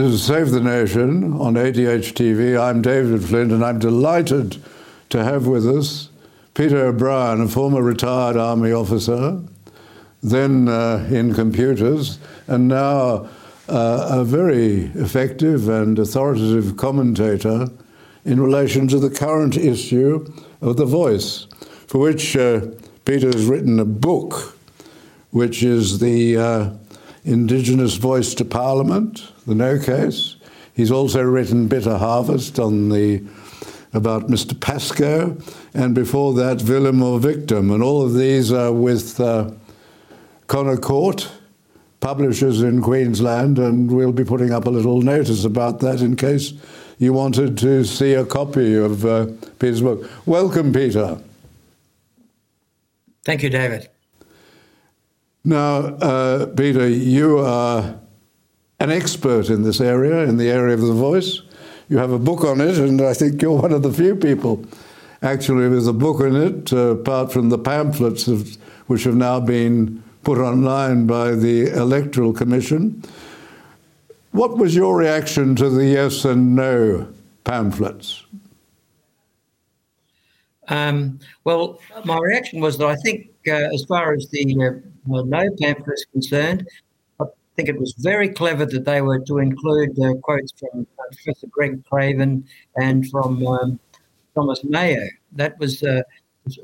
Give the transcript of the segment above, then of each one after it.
Is Save the Nation on ADH TV. I'm David Flint, and I'm delighted to have with us Peter O'Brien, a former retired Army officer, then uh, in computers, and now uh, a very effective and authoritative commentator in relation to the current issue of The Voice, for which uh, Peter has written a book, which is the uh, Indigenous Voice to Parliament, the No Case. He's also written Bitter Harvest on the about Mr. Pascoe, and before that, Villain or Victim. And all of these are with uh, Connor Court, publishers in Queensland, and we'll be putting up a little notice about that in case you wanted to see a copy of uh, Peter's book. Welcome, Peter. Thank you, David. Now, uh, Peter, you are an expert in this area, in the area of the voice. You have a book on it, and I think you're one of the few people actually with a book on it, uh, apart from the pamphlets of, which have now been put online by the Electoral Commission. What was your reaction to the yes and no pamphlets? Um, well, my reaction was that I think, uh, as far as the uh, no pamphlet is concerned, I think it was very clever that they were to include uh, quotes from uh, Professor Greg Craven and from um, Thomas Mayo. That was uh,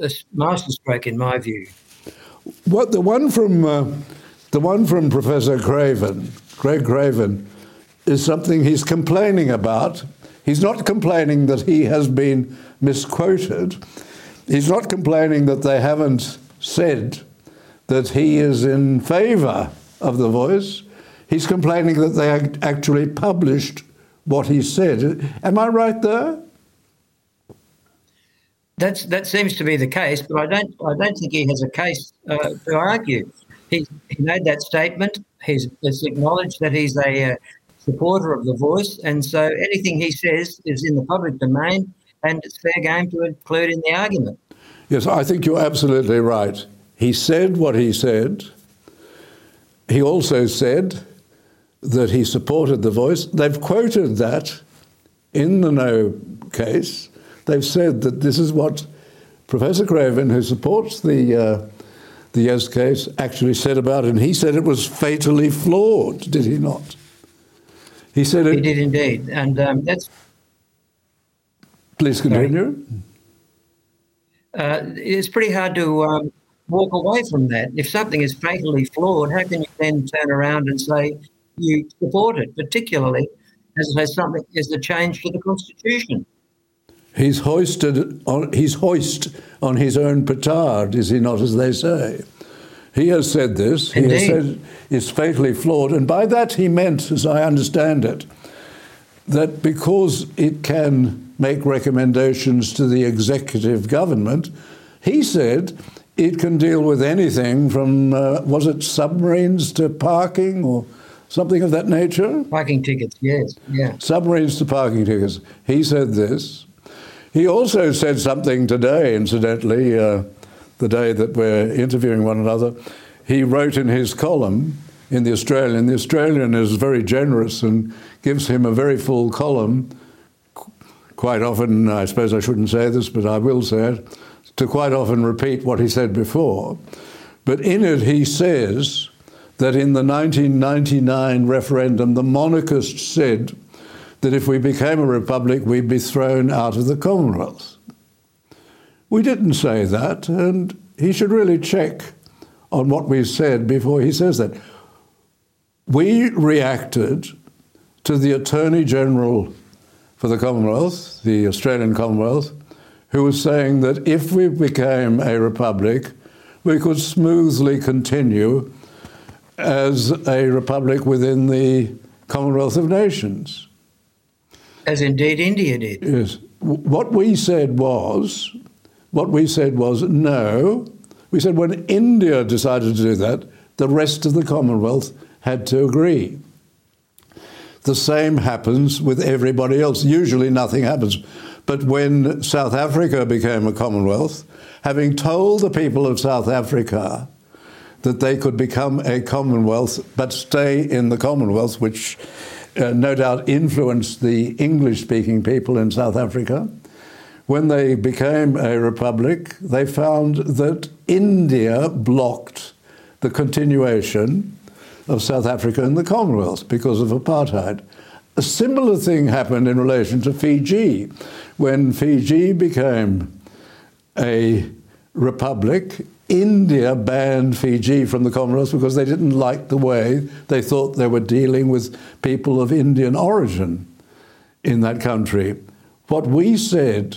a masterstroke in my view. What the one from uh, the one from Professor Craven, Greg Craven, is something he's complaining about. He's not complaining that he has been misquoted. He's not complaining that they haven't said that he is in favour of the voice. He's complaining that they actually published what he said. Am I right there? That's that seems to be the case, but I don't I don't think he has a case uh, to argue. He, he made that statement. He's, he's acknowledged that he's a uh, supporter of the voice, and so anything he says is in the public domain, and it's fair game to include in the argument. Yes, I think you're absolutely right. He said what he said. He also said that he supported the voice. They've quoted that in the no case. They've said that this is what Professor Craven, who supports the uh, the yes case, actually said about it. And he said it was fatally flawed, did he not? He said it. He did indeed, and um, that's. Please continue. Uh, it's pretty hard to um, walk away from that. If something is fatally flawed, how can you then turn around and say you support it, particularly as it has something as a change to the constitution? He's hoisted on he's hoist on his own petard, is he not, as they say? He has said this. Indeed. He has said it's fatally flawed, and by that he meant, as I understand it, that because it can make recommendations to the executive government, he said it can deal with anything from, uh, was it submarines to parking or something of that nature? Parking tickets, yes, yeah. Submarines to parking tickets. He said this. He also said something today, incidentally, uh, the day that we're interviewing one another. he wrote in his column in the Australian. The Australian is very generous and gives him a very full column. Quite often, I suppose I shouldn't say this, but I will say it, to quite often repeat what he said before. But in it, he says that in the 1999 referendum, the monarchists said that if we became a republic, we'd be thrown out of the Commonwealth. We didn't say that, and he should really check on what we said before he says that. We reacted to the Attorney General for the Commonwealth, the Australian Commonwealth, who was saying that if we became a republic, we could smoothly continue as a republic within the Commonwealth of Nations. As indeed India did. Yes. What we said was, what we said was no. We said when India decided to do that, the rest of the Commonwealth had to agree. The same happens with everybody else. Usually nothing happens. But when South Africa became a Commonwealth, having told the people of South Africa that they could become a Commonwealth but stay in the Commonwealth, which uh, no doubt influenced the English speaking people in South Africa. When they became a republic, they found that India blocked the continuation of South Africa in the Commonwealth because of apartheid. A similar thing happened in relation to Fiji. When Fiji became a republic, India banned Fiji from the Commonwealth because they didn't like the way they thought they were dealing with people of Indian origin in that country. What we said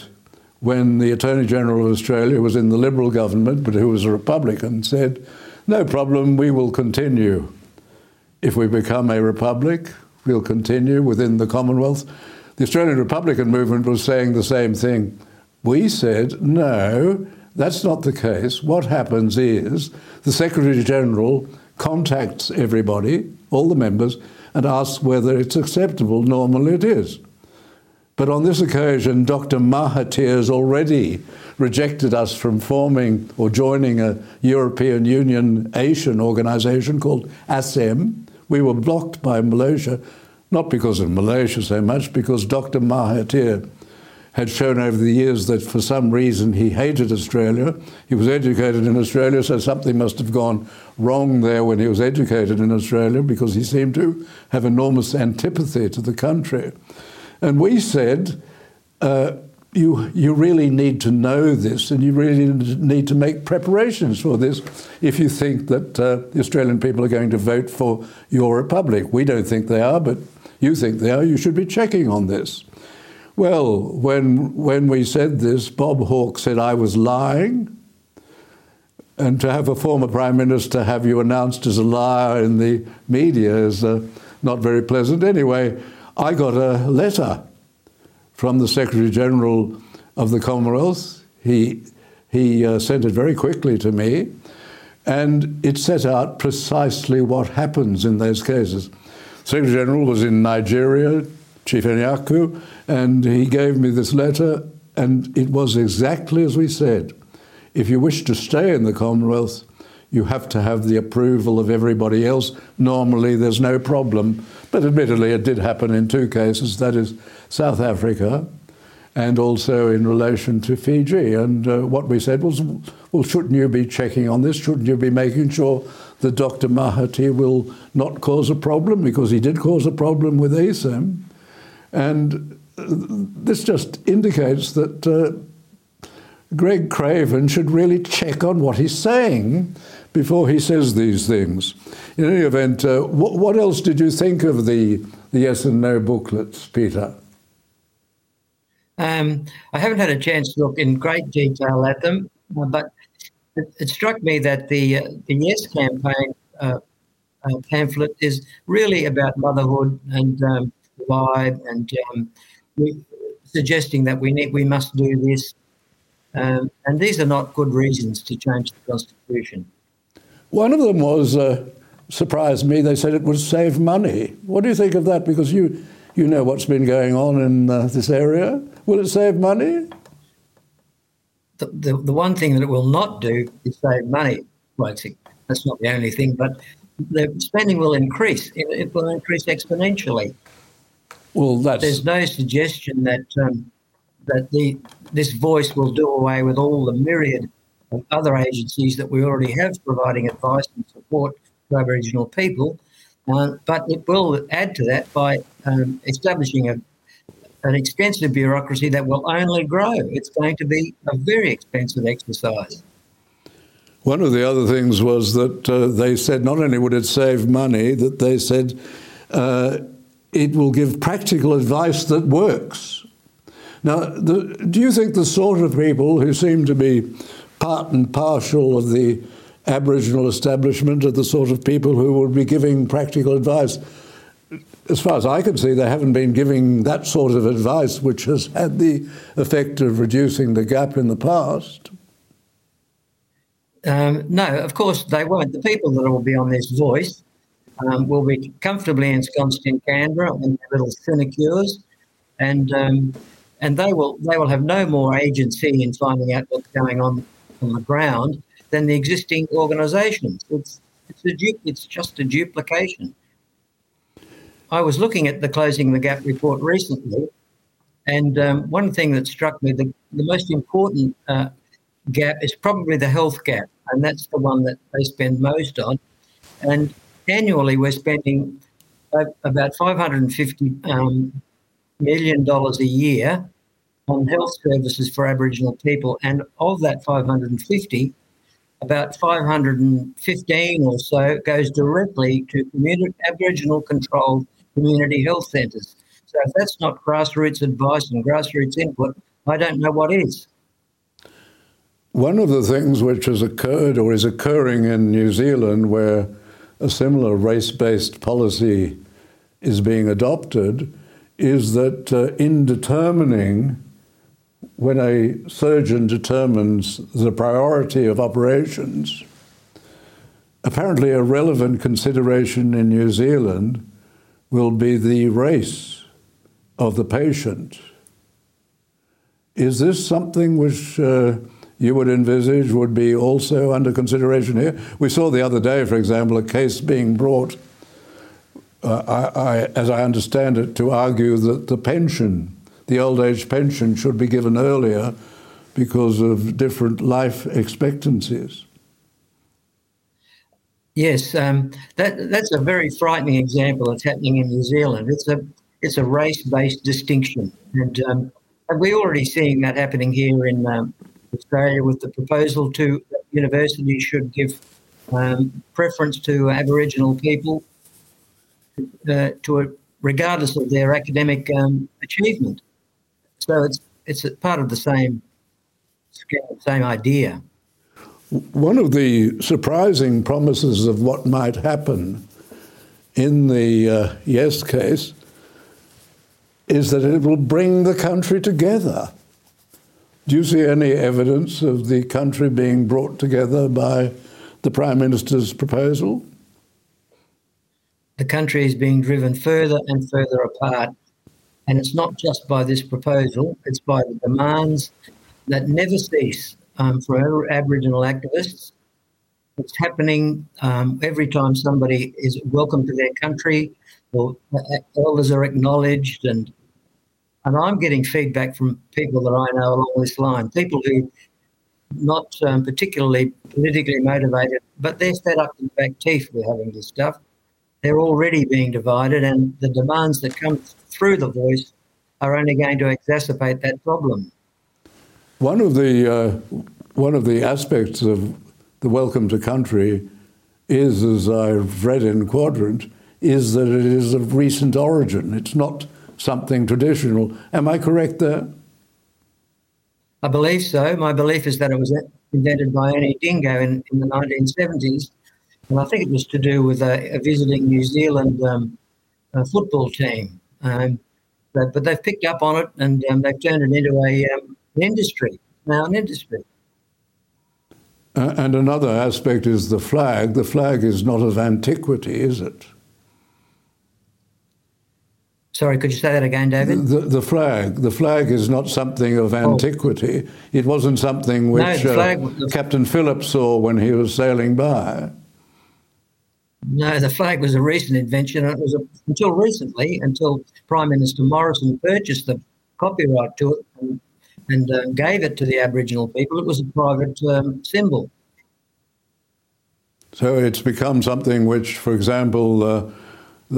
when the Attorney General of Australia was in the Liberal government, but who was a Republican, said, No problem, we will continue. If we become a republic, we'll continue within the Commonwealth. The Australian Republican movement was saying the same thing. We said, No, that's not the case. What happens is the Secretary General contacts everybody, all the members, and asks whether it's acceptable. Normally it is. But on this occasion, Dr. Mahathir has already rejected us from forming or joining a European Union Asian organization called ASEM. We were blocked by Malaysia, not because of Malaysia so much, because Dr. Mahathir had shown over the years that for some reason he hated Australia. He was educated in Australia, so something must have gone wrong there when he was educated in Australia because he seemed to have enormous antipathy to the country. And we said, uh, you, you really need to know this and you really need to make preparations for this if you think that uh, the Australian people are going to vote for your republic. We don't think they are, but you think they are. You should be checking on this. Well, when, when we said this, Bob Hawke said I was lying. And to have a former Prime Minister have you announced as a liar in the media is uh, not very pleasant. Anyway, I got a letter from the Secretary General of the Commonwealth. He, he uh, sent it very quickly to me, and it set out precisely what happens in those cases. Secretary General was in Nigeria, Chief Anyaoku, and he gave me this letter, and it was exactly as we said. If you wish to stay in the Commonwealth, you have to have the approval of everybody else. Normally, there's no problem. But admittedly, it did happen in two cases that is, South Africa and also in relation to Fiji. And uh, what we said was, well, shouldn't you be checking on this? Shouldn't you be making sure that Dr. Mahathir will not cause a problem? Because he did cause a problem with ASEM. And this just indicates that uh, Greg Craven should really check on what he's saying before he says these things. In any event, uh, what, what, else did you think of the, the yes and no booklets, Peter? Um, I haven't had a chance to look in great detail at them, uh, but it, it, struck me that the uh, the Yes campaign uh, uh, pamphlet is really about motherhood and um, vibe and um, suggesting that we need, we must do this. Um, and these are not good reasons to change the constitution. One of them was uh, surprised me. They said it would save money. What do you think of that? Because you you know what's been going on in uh, this area. Will it save money? The, the, the one thing that it will not do is save money. Well, that's not the only thing, but the spending will increase. It, it will increase exponentially. Well, that's There's no suggestion that um, that the this voice will do away with all the myriad of other agencies that we already have providing advice and support to Aboriginal people, uh, but it will add to that by um, establishing a, an extensive bureaucracy that will only grow. It's going to be a very expensive exercise. One of the other things was that uh, they said not only would it save money, that they said uh, it will give practical advice that works. Now, the, do you think the sort of people who seem to be part and partial of the Aboriginal establishment are the sort of people who would be giving practical advice? As far as I can see, they haven't been giving that sort of advice, which has had the effect of reducing the gap in the past. Um, no, of course they won't. The people that will be on this voice um, will be comfortably ensconced in Canberra in their little sinecures, and um, and they will they will have no more agency in finding out what's going on on the ground than the existing organisations. It's it's du- it's just a duplication. I was looking at the closing the gap report recently, and um, one thing that struck me the the most important uh, gap is probably the health gap, and that's the one that they spend most on. And annually, we're spending about 550 um, million dollars a year on health services for Aboriginal people, and of that 550, about 515 or so goes directly to community, Aboriginal controlled community health centres. So if that's not grassroots advice and grassroots input, I don't know what is. One of the things which has occurred or is occurring in New Zealand, where a similar race based policy is being adopted, is that uh, in determining when a surgeon determines the priority of operations, apparently a relevant consideration in New Zealand will be the race of the patient. Is this something which uh, you would envisage would be also under consideration here? We saw the other day, for example, a case being brought, uh, I, I, as I understand it, to argue that the pension, the old age pension, should be given earlier because of different life expectancies. Yes, um, that that's a very frightening example that's happening in New Zealand. It's a it's a race-based distinction, and, um, and we're already seeing that happening here in um, Australia with the proposal to universities should give um, preference to Aboriginal people uh, to a, regardless of their academic um, achievement. So it's it's part of the same same idea. One of the surprising promises of what might happen in the uh, Yes case is that it will bring the country together. Do you see any evidence of the country being brought together by the Prime Minister's proposal? The country is being driven further and further apart. And it's not just by this proposal, it's by the demands that never cease um, for Aboriginal activists. It's happening um, every time somebody is welcome to their country or elders are acknowledged and and I'm getting feedback from people that I know along this line, people who not um, particularly politically motivated, but they're fed up to the back teeth with having this stuff. They're already being divided, and the demands that come through the voice are only going to exacerbate that problem. One of the uh, one of the aspects of the welcome to country is, as I've read in Quadrant, is that it is of recent origin. It's not something traditional. Am I correct there? I believe so. My belief is that it was invented by Ernie Dingo in, in the 1970s. And I think it was to do with a, a visiting New Zealand um, football team. Um, but, but, they've picked up on it and um, they've turned it into a, um, an industry, now an industry. And another aspect is the flag. The flag is not of antiquity, is it? Sorry, could you say that again, David? The, the flag. The flag is not something of oh. antiquity. Oh. It wasn't something which no, flag, uh, Captain Phillips saw when he was sailing by. No, the flag was a recent invention. It was a, until recently, until Prime Minister Morrison purchased the copyright to it and, uh, gave it to the Aboriginal people. It was a private um, symbol. So it's become something which, for example, uh,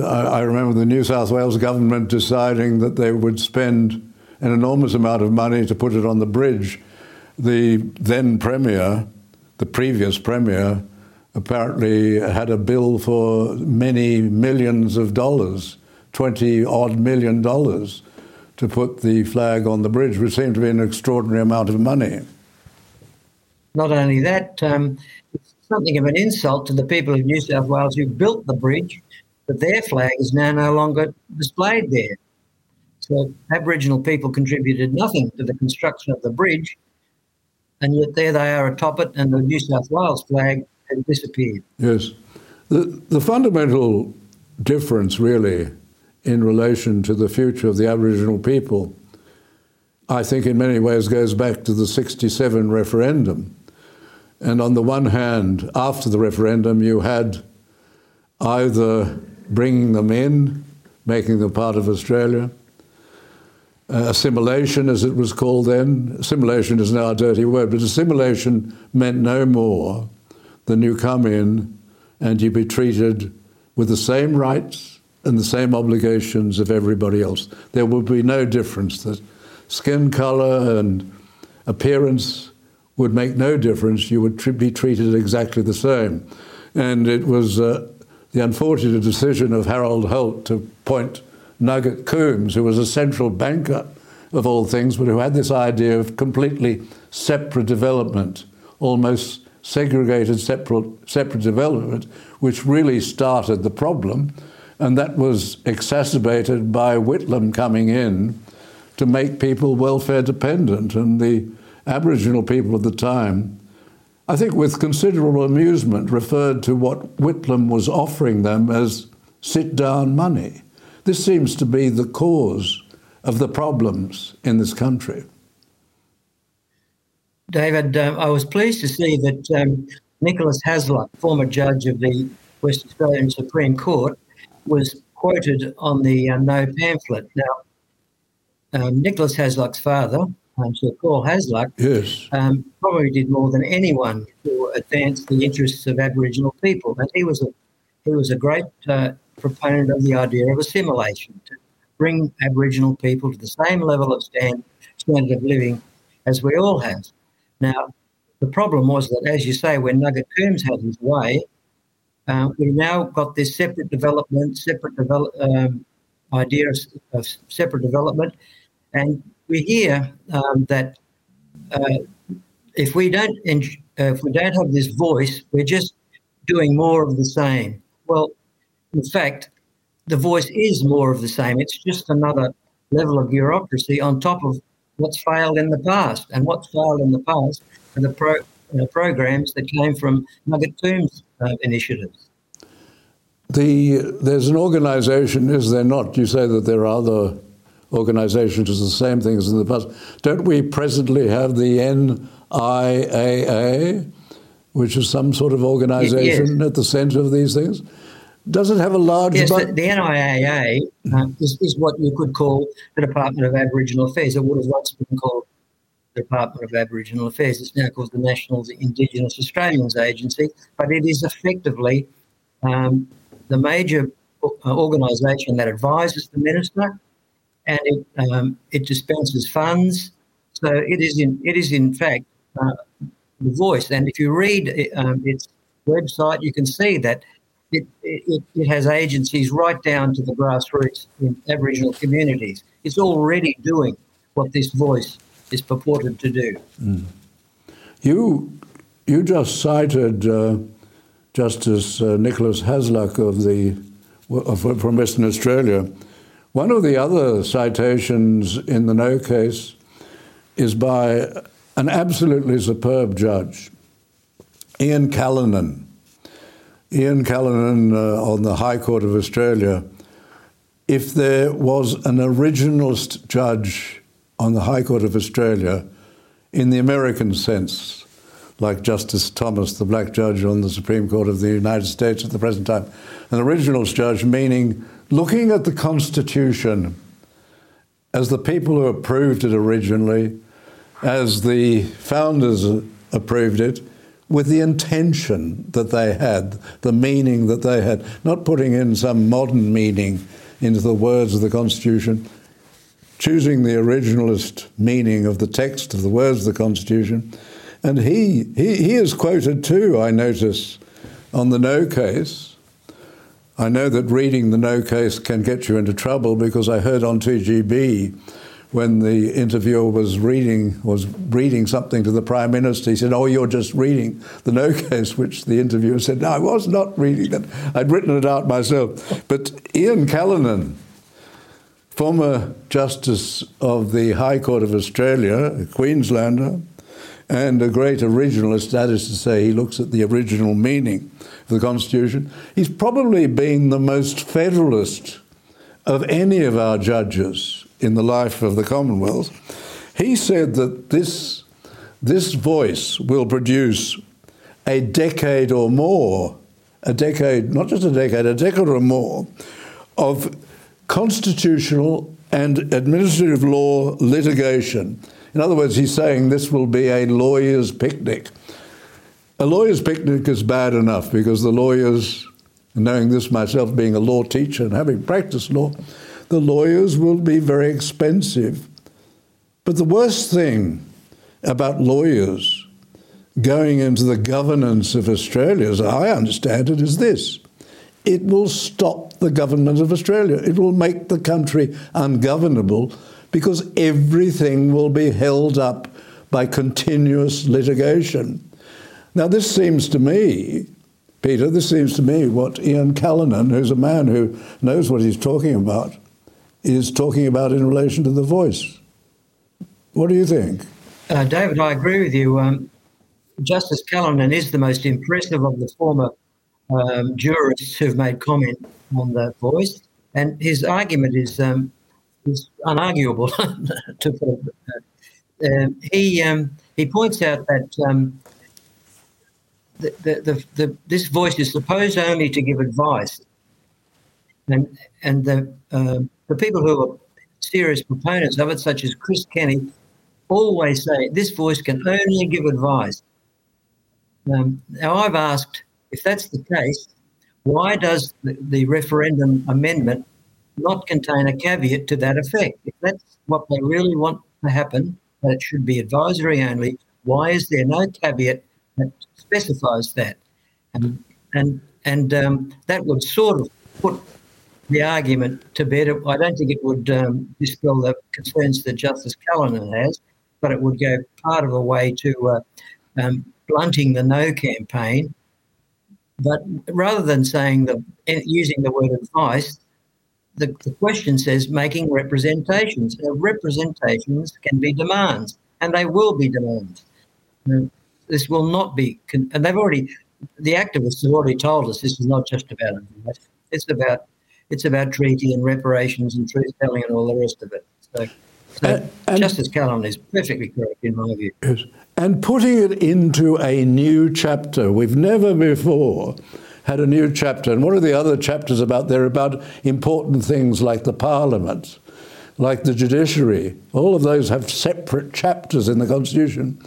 I remember the New South Wales government deciding that they would spend an enormous amount of money to put it on the bridge. The then Premier, the previous Premier, apparently had a bill for many millions of dollars, 20 odd million dollars, to put the flag on the bridge, which seemed to be an extraordinary amount of money. Not only that, um, it's something of an insult to the people of New South Wales who built the bridge that their flag is now no longer displayed there. So Aboriginal people contributed nothing to the construction of the bridge, and yet there they are atop it, and the New South Wales flag has disappeared. Yes. The, the fundamental difference, really, in relation to the future of the Aboriginal people, I think in many ways goes back to the 67 referendum. And on the one hand, after the referendum, you had either bringing them in, making them part of Australia, uh, assimilation, as it was called then. Assimilation is now a dirty word, but assimilation meant no more than you come in and you be treated with the same rights and the same obligations of everybody else. There would be no difference. That skin color and appearance would make no difference. You would tr- be treated exactly the same. And it was uh, the unfortunate decision of Harold Holt to point Nugget Coombs, who was a central banker of all things, but who had this idea of completely separate development, almost segregated separate, separate development, which really started the problem. And that was exacerbated by Whitlam coming in to make people welfare dependent. And the Aboriginal people at the time, I think with considerable amusement, referred to what Whitlam was offering them as sit down money. This seems to be the cause of the problems in this country. David, um, I was pleased to see that um, Nicholas Hasluck, former judge of the West Australian Supreme Court, was quoted on the uh, no pamphlet. Now, um, Nicholas Hasluck's father, um, Sir Paul Hasluck, yes. um, probably did more than anyone to advance the interests of Aboriginal people, and he was a he was a great uh, proponent of the idea of assimilation to bring Aboriginal people to the same level of stand, standard of living as we all have. Now, the problem was that, as you say, when Nugget Coombs had his way, uh, we now got this separate development, separate develop, um, idea of, of, separate development, and we hear um, that uh, if we don't if we don't have this voice, we're just doing more of the same. Well, in fact, the voice is more of the same. It's just another level of bureaucracy on top of what's failed in the past. And what's failed in the past are the pro, uh, programs that came from Nugget Coombs uh, initiatives. The, there's an organisation, is there not? You say that there are other organisations as the same thing as in the past. Don't we presently have the NIAA, which is some sort of organisation yes. at the centre of these things? Does it have a large? Yes, the, the NIAA um, is, is, what you could call the Department of Aboriginal Affairs. It would have once been called Department of Aboriginal Affairs. It's now called the National Indigenous Australians Agency, but it is effectively um, the major uh, organisation that advises the minister, and it um, it dispenses funds. So it is in it is in fact uh, the voice. And if you read um, its website, you can see that it, it, it has agencies right down to the grassroots in Aboriginal communities. It's already doing what this voice is purported to do. Mm. You, you just cited uh, Justice uh, Nicholas Hasluck of the of, from Western Australia. One of the other citations in the No case is by an absolutely superb judge, Ian Callinan. Ian Callinan uh, on the High Court of Australia, if there was an originalist judge on the High Court of Australia in the American sense, like Justice Thomas, the black judge on the Supreme Court of the United States at the present time. An originalist judge, meaning looking at the Constitution as the people who approved it originally, as the founders approved it, with the intention that they had, the meaning that they had, not putting in some modern meaning into the words of the Constitution, choosing the originalist meaning of the text of the words of the Constitution. And he, he, he is quoted too, I notice, on the no case. I know that reading the no case can get you into trouble because I heard on 2GB when the interviewer was reading was reading something to the prime minister. He said, "Oh, you're just reading the no case," which the interviewer said, "No, I was not reading that. I'd written it out myself." But Ian Callinan, former Justice of the High Court of Australia, a Queenslander, and a great originalist, that is to say, he looks at the original meaning of the Constitution. He's probably been the most federalist of any of our judges in the life of the Commonwealth. He said that this, this voice will produce a decade or more, a decade, not just a decade, a decade or more, of constitutional and administrative law litigation. In other words, he's saying this will be a lawyer's picnic. A lawyer's picnic is bad enough because the lawyers, knowing this myself being a law teacher and having practiced law, the lawyers will be very expensive. But the worst thing about lawyers going into the governance of Australia, as I understand it, is this it will stop the government of Australia. It will make the country ungovernable because everything will be held up by continuous litigation. Now, this seems to me, Peter, this seems to me what Ian Callinan, who's a man who knows what he's talking about, is talking about in relation to the voice. What do you think? Uh, David, I agree with you. Um, Justice Callinan is the most impressive of the former um, jurists who've made comment on that voice, and his argument is um, is unarguable. to put it, uh, he um, he points out that um, the, the, the, the, this voice is supposed only to give advice, and and the the people who are serious proponents of it, such as Chris Kenny, always say this voice can only give advice. Um, now, I've asked if that's the case, why does the, referendum amendment not contain a caveat to that effect? If that's what they really want to happen, that it should be advisory only, why is there no caveat that specifies that? And and and um, that would sort of put the argument to bed. I don't think it would um, dispel the concerns that Justice Callinan has, but it would go part of a way to uh, um, blunting the no campaign. But rather than saying the using the word advice, the, the question says making representations. Now, representations can be demands, and they will be demands. This will not be, and they've already, the activists have already told us this is not just about advice. It's about it's about treaty and reparations and truth telling and all the rest of it. So, so uh, and, Justice Callinan is perfectly correct in my view. Yes. And putting it into a new chapter, we've never before had a new chapter. And what are the other chapters about? They're about important things like the Parliament, like the judiciary. All of those have separate chapters in the Constitution.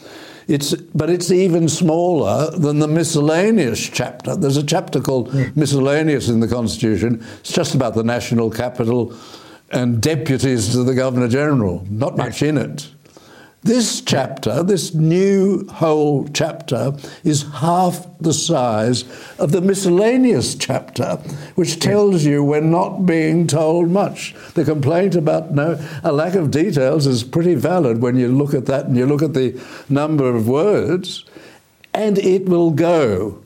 It's, but it's even smaller than the miscellaneous chapter. There's a chapter called. Miscellaneous in the Constitution. It's just about the national capital and deputies to the Governor General. Not much in it. This chapter, this new whole chapter, is half the size of the miscellaneous chapter, which tells you we're not being told much. The complaint about no, a lack of details is pretty valid when you look at that and you look at the number of words, and it will go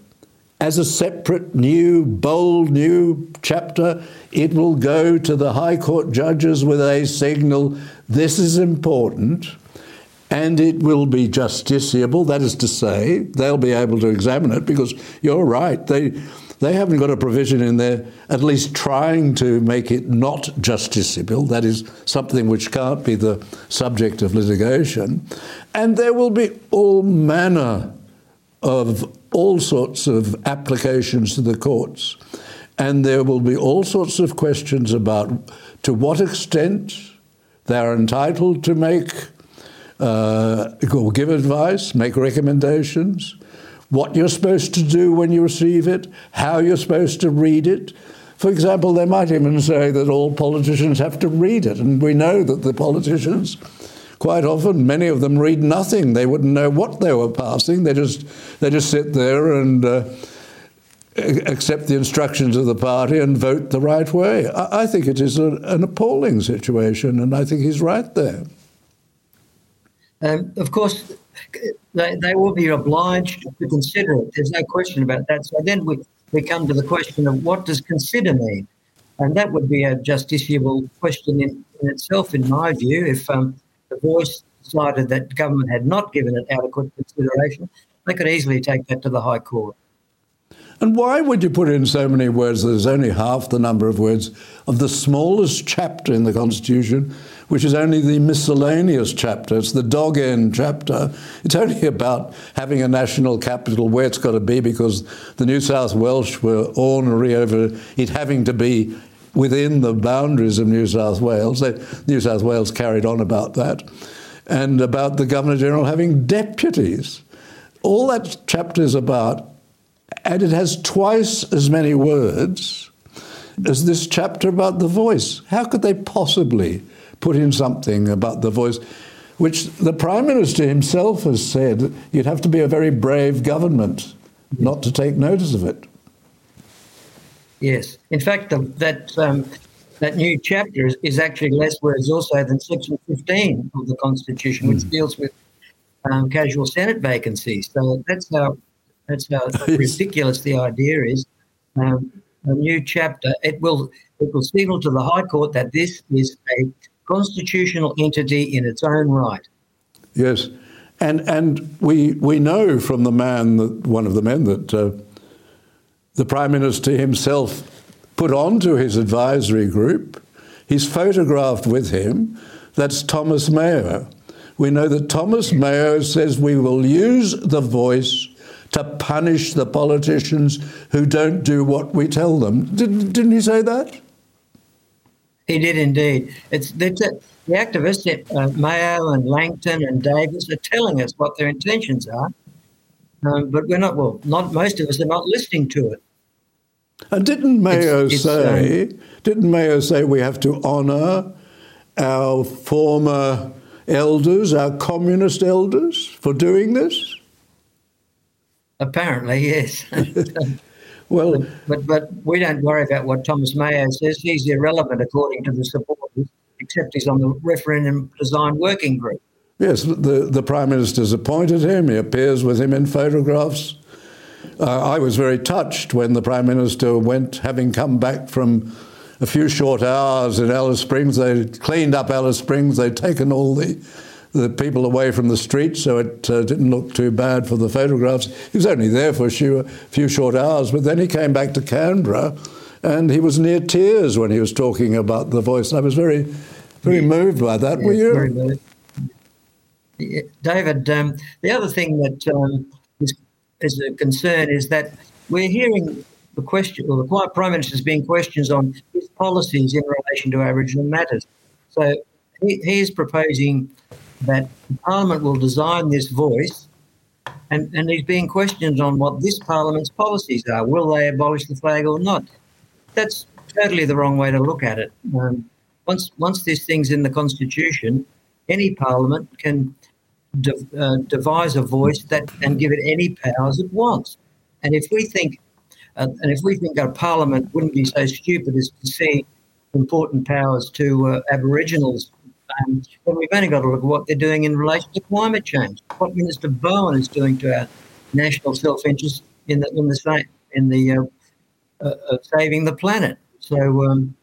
as a separate new, bold new chapter. It will go to the High Court judges with a signal this is important and it will be justiciable. That is to say, they'll be able to examine it because you're right. They they haven't got a provision in there, at least trying to make it not justiciable. That is something which can't be the subject of litigation. And there will be all manner of all sorts of applications to the courts. And there will be all sorts of questions about to what extent they're entitled to make uh, give advice, make recommendations, what you're supposed to do when you receive it, how you're supposed to read it. For example, they might even say that all politicians have to read it, and we know that the politicians, quite often, many of them read nothing. They wouldn't know what they were passing. They just they just sit there and. Uh, accept the instructions of the party and vote the right way. I, I think it is a, an appalling situation, and I think he's right there. Um, of course, they, they will be obliged to consider it. There's no question about that. So then we, we come to the question of what does consider mean? And that would be a justiciable question in, in itself, in my view. If um, the voice decided that government had not given it adequate consideration, they could easily take that to the High Court. And why would you put in so many words? There's only half the number of words of the smallest chapter in the Constitution, which is only the miscellaneous chapter. It's the dog end chapter. It's only about having a national capital where it's got to be because the New South Welsh were ornery over it having to be within the boundaries of New South Wales. They, New South Wales carried on about that. And about the Governor General having deputies. All that chapter is about and it has twice as many words as this chapter about the voice. How could they possibly put in something about the voice, which the Prime Minister himself has said you'd have to be a very brave government not to take notice of it? Yes. In fact, the, that um, that new chapter is, is, actually less words also than Section 15 of the Constitution, which mm. deals with um, casual Senate vacancies. So that's how that's how ridiculous the idea is. Um, a new chapter. It will it will signal to the High Court that this is a constitutional entity in its own right. Yes, and and we we know from the man that one of the men that uh, the Prime Minister himself put onto his advisory group. He's photographed with him. That's Thomas Mayo. We know that Thomas Mayo says we will use the voice to punish the politicians who don't do what we tell them. Did, didn't he say that? He did indeed. It's, the activists, uh, Mayo and Langton and Davis, are telling us what their intentions are, um, but we're not. Well, not most of us are not listening to it. And didn't Mayo it's, it's, say? Um, didn't Mayo say we have to honour our former elders, our communist elders, for doing this? Apparently, yes. well, but, but, but we don't worry about what Thomas Mayo says. He's irrelevant according to the supporters, except he's on the referendum design working group. Yes, the the prime minister's appointed him. He appears with him in photographs. Uh, I was very touched when the prime minister went, having come back from a few short hours in Alice Springs. They cleaned up Alice Springs. They'd taken all the the people away from the street, so it uh, didn't look too bad for the photographs. He was only there for a few, few short hours, but then he came back to Canberra, and he was near tears when he was talking about the voice. I was very, very moved by that. Were you? Yeah, David, um, the other thing that um, is, is a concern is that we're hearing the question, or the Prime Minister is being questions on his policies in relation to Aboriginal matters. So he, he is proposing that Parliament will design this voice, and, and he's being questioned on what this Parliament's policies are. Will they abolish the flag or not? That's totally the wrong way to look at it. Um, once once this thing's in the Constitution, any Parliament can de- uh, devise a voice that and give it any powers it wants. And if we think, uh, and if we think our Parliament wouldn't be so stupid as to see important powers to uh, Aboriginals um, but we've only got to look at what they're doing in relation to climate change. What Minister Bowen is doing to our national self-interest in the in the in the uh, uh, saving the planet. So um,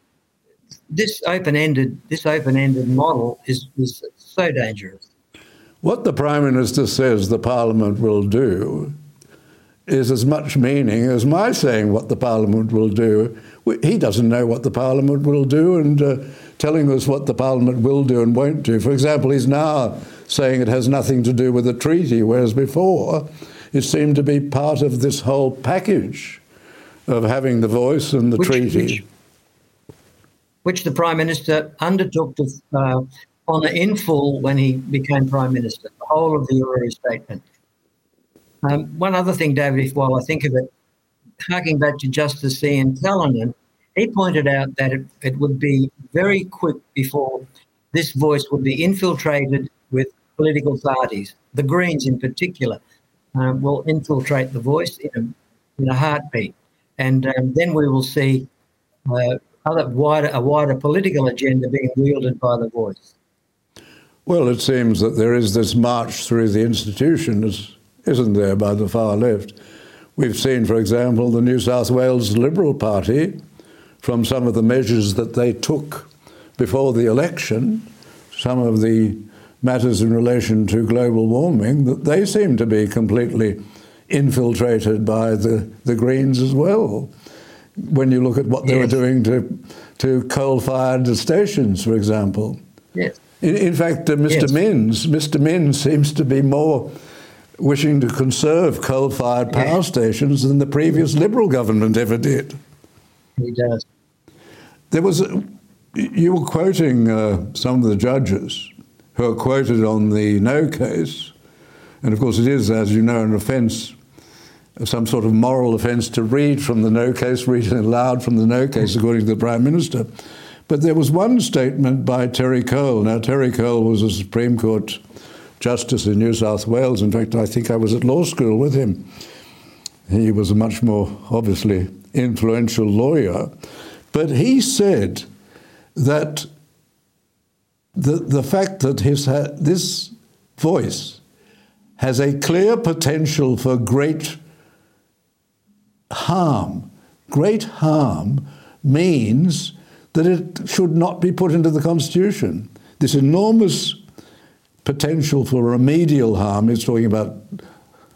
this open-ended this open-ended model is is so dangerous. What the Prime Minister says the Parliament will do is as much meaning as my saying what the Parliament will do. He doesn't know what the Parliament will do, and uh, telling us what the Parliament will do and won't do. For example, he's now saying it has nothing to do with the treaty, whereas before it seemed to be part of this whole package of having the voice and the which, treaty. Which, which, the Prime Minister undertook to uh, honour in full when he became Prime Minister, the whole of the Uluru Statement. Um, one other thing, David, if while I think of it, harking back to Justice Ian Callinan, he pointed out that it, it would be very quick before this voice would be infiltrated with political parties. The Greens, in particular, um, will infiltrate the voice in a, in a heartbeat. And um, then we will see uh, other wider, a wider political agenda being wielded by the voice. Well, it seems that there is this march through the institutions, isn't there, by the far left? We've seen, for example, the New South Wales Liberal Party, from some of the measures that they took before the election, some of the matters in relation to global warming, that they seem to be completely infiltrated by the, the Greens as well. When you look at what they yes. were doing to, to coal fired stations, for example. Yes. In, in fact, uh, Mr. Yes. Minns, Mr. Minns seems to be more wishing to conserve coal fired power stations than the previous Liberal government ever did. He does. There was, a, you were quoting uh, some of the judges who are quoted on the no case, and of course it is, as you know, an offence, some sort of moral offence to read from the no case, read it aloud from the no case, according to the Prime Minister. But there was one statement by Terry Cole. Now, Terry Cole was a Supreme Court justice in New South Wales. In fact, I think I was at law school with him. He was a much more, obviously, influential lawyer. But he said that the, the fact that his, this voice has a clear potential for great harm, great harm means that it should not be put into the Constitution. This enormous potential for remedial harm is talking about,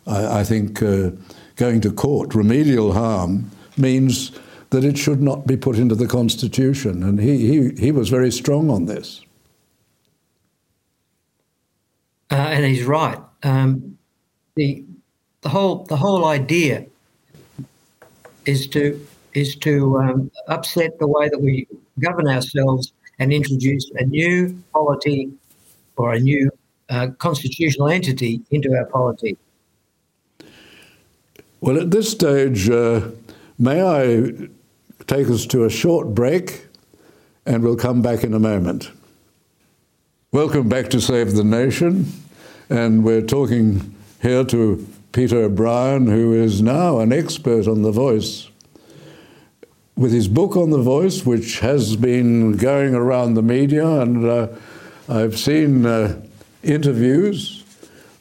I, I think, uh, going to court. Remedial harm means that it should not be put into the Constitution, and he, he, he was very strong on this. Uh, and he's right. Um, the the whole the whole idea is to is to um, upset the way that we govern ourselves and introduce a new polity or a new constitutional entity into our polity. Well, at this stage, uh, may I take us to a short break, and we'll come back in a moment. Welcome back to Save the Nation, and we're talking here to Peter O'Brien, who is now an expert on the voice. With his book on the voice, which has been going around the media, and uh, I've seen uh, interviews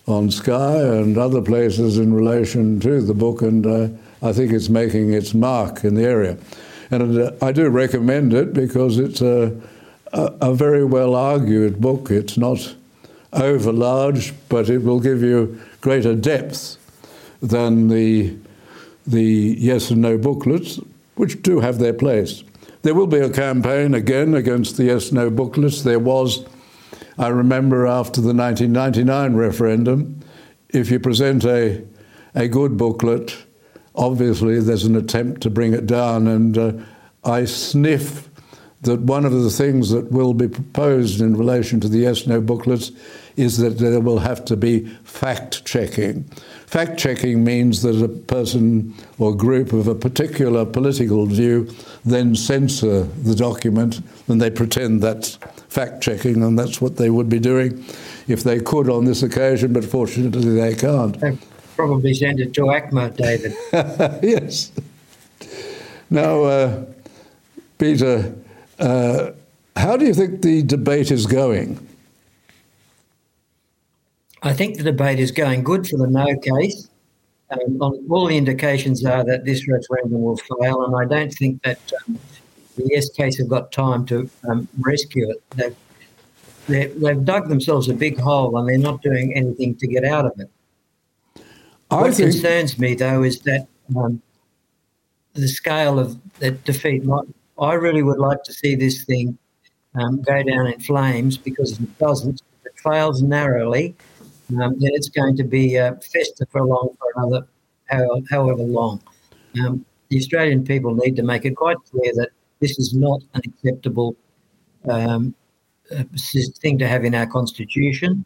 on Sky and other places in relation to the book, and uh, I think it's making its mark in the area. And uh, I do recommend it because it's a, a, a very well argued book. It's not over large, but it will give you greater depth than the, the yes and no booklets, which do have their place. There will be a campaign again against the yes no booklets. There was, I remember, after the 1999 referendum, if you present a, a good booklet, obviously there's an attempt to bring it down. And uh, I sniff that one of the things that will be proposed in relation to the yes no booklets is that there will have to be fact checking. Fact checking means that a person or group of a particular political view then censor the document and they pretend that's fact checking, and that's what they would be doing if they could on this occasion, but fortunately they can't probably send it to ACMA, David. yes. Now, uh, Peter, uh, how do you think the debate is going? I think the debate is going good for the no case. Um, all the indications are that this referendum will fail, and I don't think that um, the case have got time to um, rescue it. They've, they've dug themselves a big hole, and they're not doing anything to get out of it. I what think... concerns me, though, is that um, the scale of that defeat. I really would like to see this thing um, go down in flames because if it doesn't, if it fails narrowly, um, then it's going to be uh, fester for long for another however long. Um, the Australian people need to make it quite clear that this is not an acceptable um, uh, thing to have in our constitution.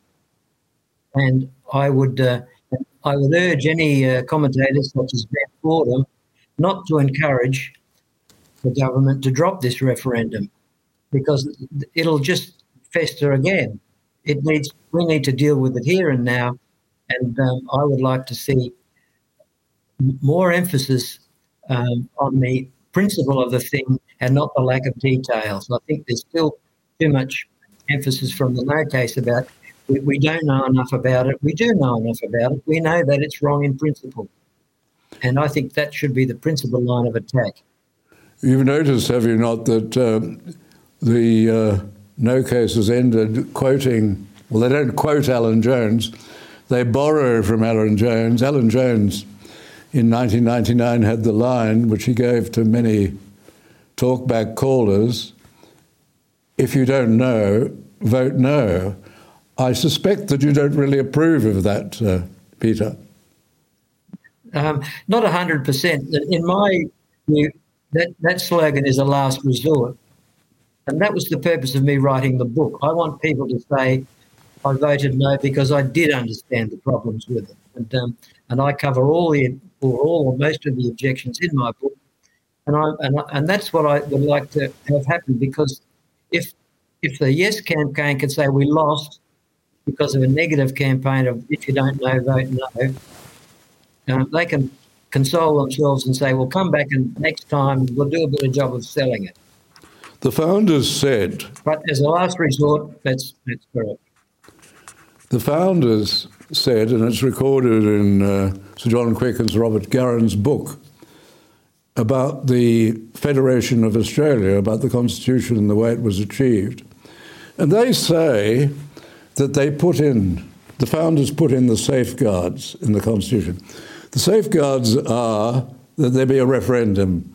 And I would uh, I would urge any uh, commentators such as Ben Fordham not to encourage the government to drop this referendum because it'll just fester again. It needs we need to deal with it here and now, and um, I would like to see more emphasis um, on the principle of the thing and not the lack of details. I think there's still too much emphasis from the no case about we, we don't know enough about it. We do know enough about it. We know that it's wrong in principle. And I think that should be the principal line of attack. You've noticed, have you not, that um, the uh, no cases ended quoting, well, they don't quote Alan Jones, they borrow from Alan Jones. Alan Jones in 1999 had the line, which he gave to many talkback callers if you don't know, vote no. I suspect that you don't really approve of that, uh, Peter. Um, not 100%. In my view, that, that slogan is a last resort. And that was the purpose of me writing the book. I want people to say, I voted no because I did understand the problems with it. And, um, and I cover all the or all or most of the objections in my book. And, I, and, and that's what I would like to have happen because if if the yes campaign can say we lost, because of a negative campaign of if you don't know, vote no, uh, they can console themselves and say, well, come back and next time we'll do a better job of selling it. The founders said. But as a last resort, that's, that's correct. The founders said, and it's recorded in uh, Sir John Quick and Sir Robert Garran's book about the Federation of Australia, about the Constitution and the way it was achieved. And they say that they put in, the founders put in the safeguards in the Constitution. The safeguards are that there be a referendum.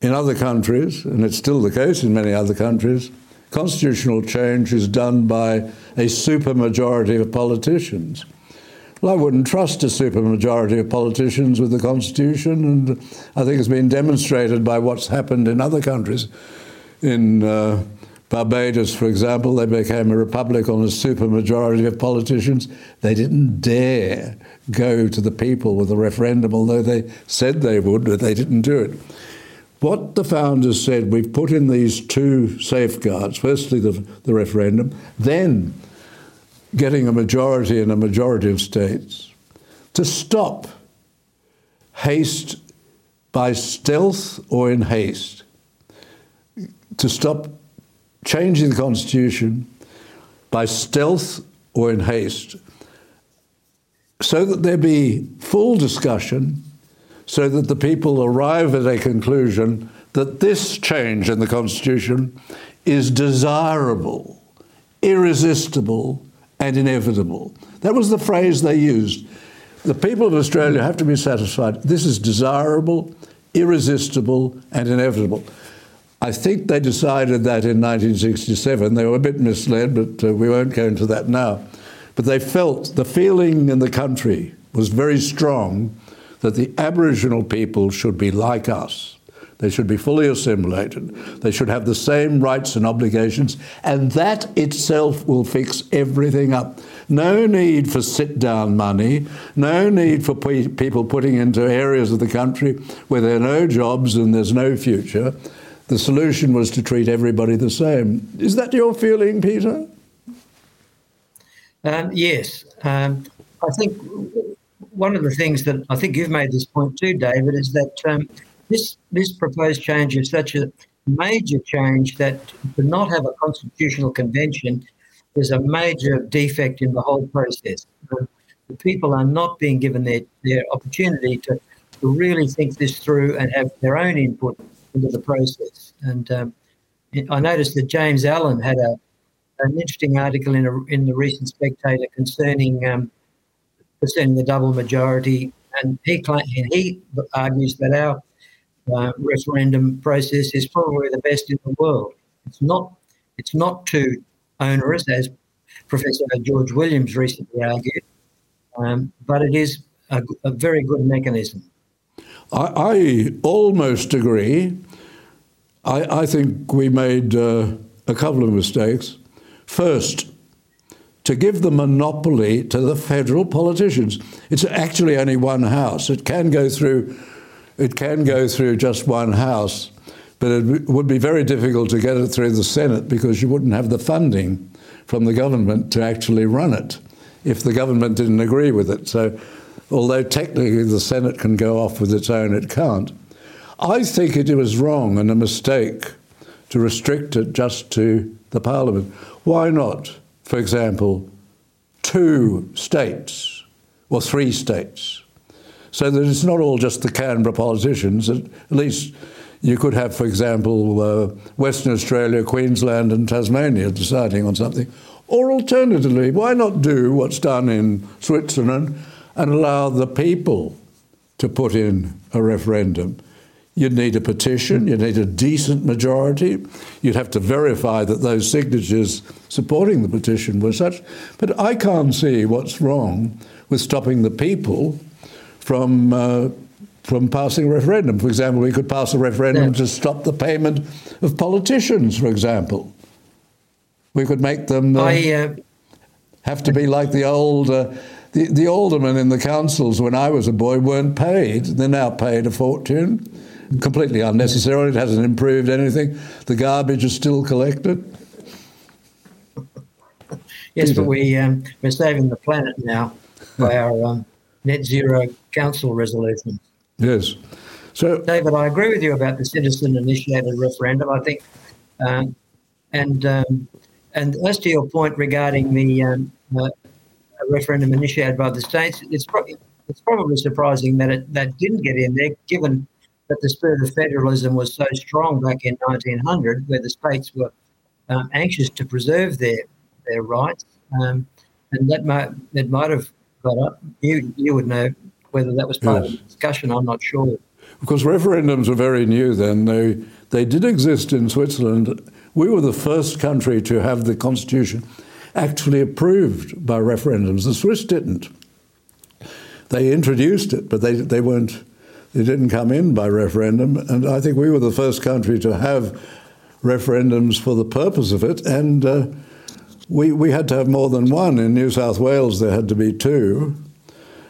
In other countries, and it's still the case in many other countries, constitutional change is done by a supermajority of politicians. Well, I wouldn't trust a supermajority of politicians with the Constitution, and I think it's been demonstrated by what's happened in other countries. In uh, Barbados, for example, they became a republic on a supermajority of politicians. They didn't dare go to the people with a referendum, although they said they would, but they didn't do it. What the founders said, we've put in these two safeguards firstly, the, the referendum, then getting a majority in a majority of states to stop haste by stealth or in haste, to stop changing the Constitution by stealth or in haste, so that there be full discussion, so that the people arrive at a conclusion that this change in the Constitution is desirable, irresistible, and inevitable. That was the phrase they used. The people of Australia have to be satisfied. This is desirable, irresistible, and inevitable. I think they decided that in 1967. They were a bit misled, but uh, we won't go into that now. But they felt the feeling in the country was very strong that the Aboriginal people should be like us. They should be fully assimilated. They should have the same rights and obligations, and that itself will fix everything up. No need for sit down money, no need for pe- people putting into areas of the country where there are no jobs and there's no future the solution was to treat everybody the same. Is that your feeling, Peter? Um, yes. Um, I think one of the things that I think you've made this point too, David, is that um, this this proposed change is such a major change that to not have a constitutional convention is a major defect in the whole process. The people are not being given their, their opportunity to, to really think this through and have their own input into the process. And um, I noticed that James Allan had a an interesting article in a, in the recent Spectator concerning um, concerning the double majority, and he and he argues that our uh, referendum process is probably the best in the world. It's not it's not too onerous as Professor George Williams recently argued. Um, but it is a, a, very good mechanism. I, I almost agree. I, I, think we made uh, a couple of mistakes. First, to give the monopoly to the federal politicians. It's actually only one house. It can go through, it can go through just one house, but it would be very difficult to get it through the Senate because you wouldn't have the funding from the government to actually run it if the government didn't agree with it. So, although technically the Senate can go off with its own, it can't. I think it was wrong and a mistake to restrict it just to the Parliament. Why not? for example, two states or three states. So that it's not all just the Canberra politicians. At least you could have, for example, uh, Western Australia, Queensland, and Tasmania deciding on something. Or alternatively, why not do what's done in Switzerland and allow the people to put in a referendum? You'd need a petition, you'd need a decent majority, you'd have to verify that those signatures supporting the petition were such. But I can't see what's wrong with stopping the people from. Uh, from passing a referendum. For example, we could pass a referendum yeah. to stop the payment of politicians, for example. We could make them uh, I, uh, have to be like the old. Uh, the, the aldermen in the councils when I was a boy weren't paid. They're now paid a fortune completely unnecessarily. It hasn't improved anything. The garbage is still collected. yes, but we, um, we're saving the planet now by our um, net zero council resolutions. Yes. So, David, I agree with you about the citizen initiated referendum. I think, um, and um, and as to your point regarding the um, uh, referendum initiated by the states, it's probably it's probably surprising that it that didn't get in there, given that the spirit of federalism was so strong back in 1900, where the states were um, anxious to preserve their their rights, um, and that might that might have got up. You you would know whether that was part yes. of the discussion. I'm not sure. Because referendums were very new then. They they did exist in Switzerland. We were the first country to have the constitution actually approved by referendums. The Swiss didn't. They introduced it, but they they weren't it didn't come in by referendum, and I think we were the first country to have referendums for the purpose of it, and uh, we, we had to have more than one. In New South Wales, there had to be two,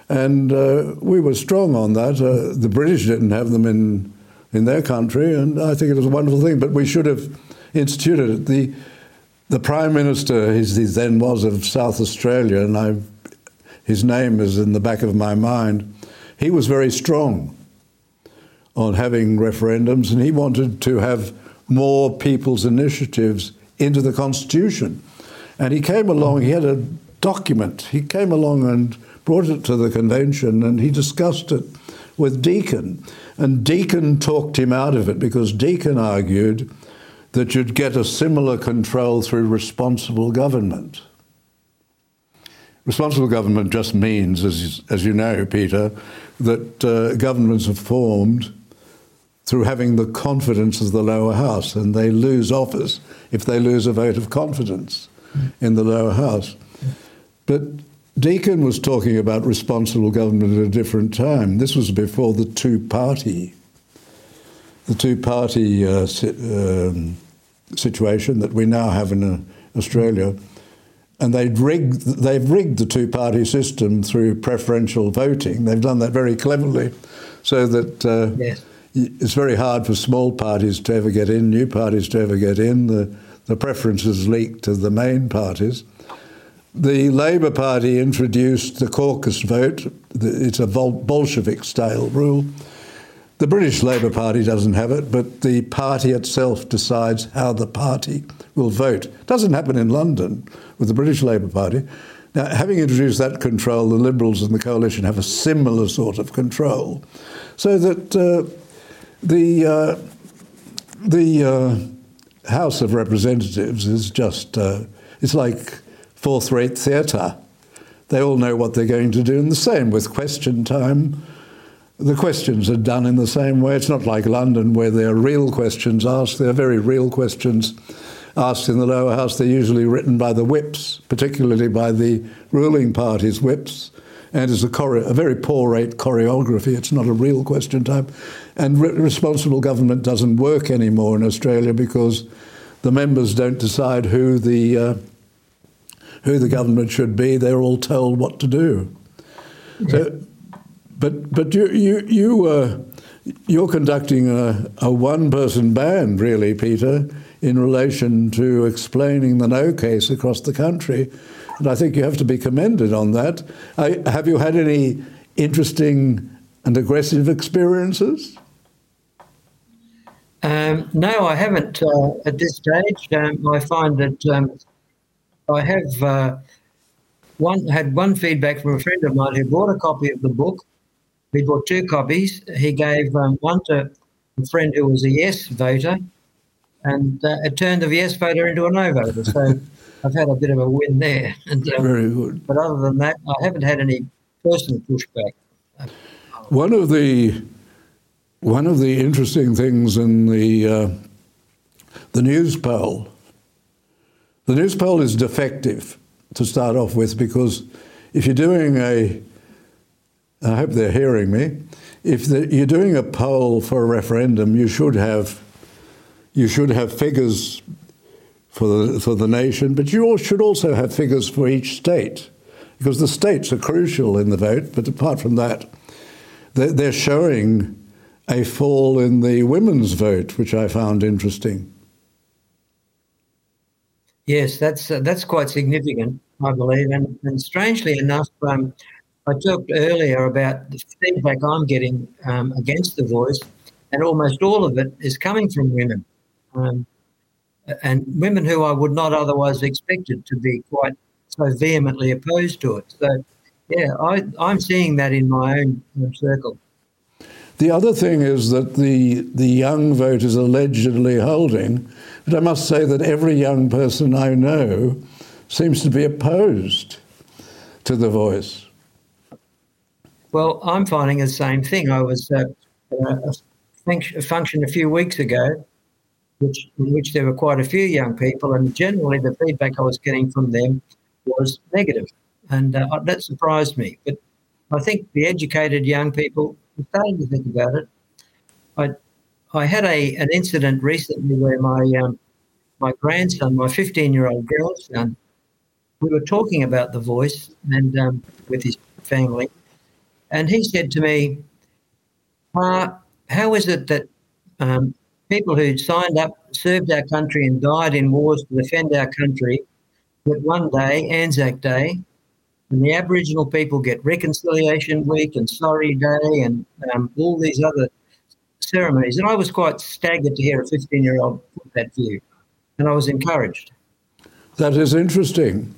and uh, we were strong on that. Uh, the British didn't have them in, in their country, and I think it was a wonderful thing, but we should have instituted it. The, the Prime Minister, he then was of South Australia, and I, his name is in the back of my mind, he was very strong on having referendums, and he wanted to have more people's initiatives into the Constitution. And he came along, he had a document, he came along and brought it to the convention and he discussed it with Deakin. And Deakin talked him out of it because Deakin argued that you'd get a similar control through responsible government. Responsible government just means, as, as you know, Peter, that uh, governments are formed through having the confidence of the lower house, and they lose office if they lose a vote of confidence in the lower house. But Deakin was talking about responsible government at a different time. This was before the two-party, the two-party uh, si- um, situation that we now have in uh, Australia, and they'd rigged, they've rigged the two-party system through preferential voting. They've done that very cleverly, so that. Uh, yes it's very hard for small parties to ever get in, new parties to ever get in. The, the preferences leak to the main parties. The Labour Party introduced the caucus vote. It's a Bolshevik style rule. The British Labour Party doesn't have it, but the party itself decides how the party will vote. It doesn't happen in London with the British Labour Party. Now, having introduced that control, the Liberals and the coalition have a similar sort of control, so that uh, the uh, the uh, House of Representatives is just uh, it's like fourth rate theatre. They all know what they're going to do, and the same with question time. The questions are done in the same way. It's not like London where there are real questions asked. They're very real questions asked in the lower house, they're usually written by the whips, particularly by the ruling party's whips. And it's a, chore- a very poor rate choreography. It's not a real question time. And re- responsible government doesn't work anymore in Australia because the members don't decide who the, uh, who the government should be. They're all told what to do. Yeah. So, but but you you you uh, you're conducting a, a one-person band, really, Peter, in relation to explaining the no case across the country, and I think you have to be commended on that. I, have you had any interesting and aggressive experiences? Um, no, I haven't uh, at this stage. Um, I find that um, I have uh, one had one feedback from a friend of mine who bought a copy of the book. He bought two copies. He gave um, one to a friend who was a yes voter, and uh, it turned the yes voter into a no voter. So I've had a bit of a win there. And, um, Very good. But other than that, I haven't had any personal pushback. One of the one of the interesting things in the uh, the Newspoll, the news poll is defective to start off with because if you're doing a, I hope they're hearing me, if the, you're doing a poll for a referendum, you should have you should have figures for the for the nation, but you should also have figures for each state because the states are crucial in the vote. But apart from that, they're showing a fall in the women's vote, which I found interesting. Yes, that's uh, that's quite significant, I believe. And, and strangely enough, um, I talked earlier about the feedback I'm getting um, against the voice, and almost all of it is coming from women, um, and women who I would not otherwise expected to be quite so vehemently opposed to it. So, yeah, I, I'm seeing that in my own circle. The other thing is that the, the young vote is allegedly holding, but I must say that every young person I know seems to be opposed to the voice. Well, I'm finding the same thing. I was at a, function, a few weeks ago, which, in which there were quite a few young people, and generally the feedback I was getting from them was negative, and uh, that surprised me. But I think the educated young people I'm starting to think about it. I I had a an incident recently where my um, my grandson, my 15 year old grandson, we were talking about the voice and um, with his family, and he said to me, uh, "How is it that um, people who signed up, served our country, and died in wars to defend our country, that one day, Anzac Day, and the Aboriginal people get Reconciliation Week and Sorry Day and um, all these other ceremonies. And I was quite staggered to hear a 15 year old put that view. And I was encouraged. That is interesting.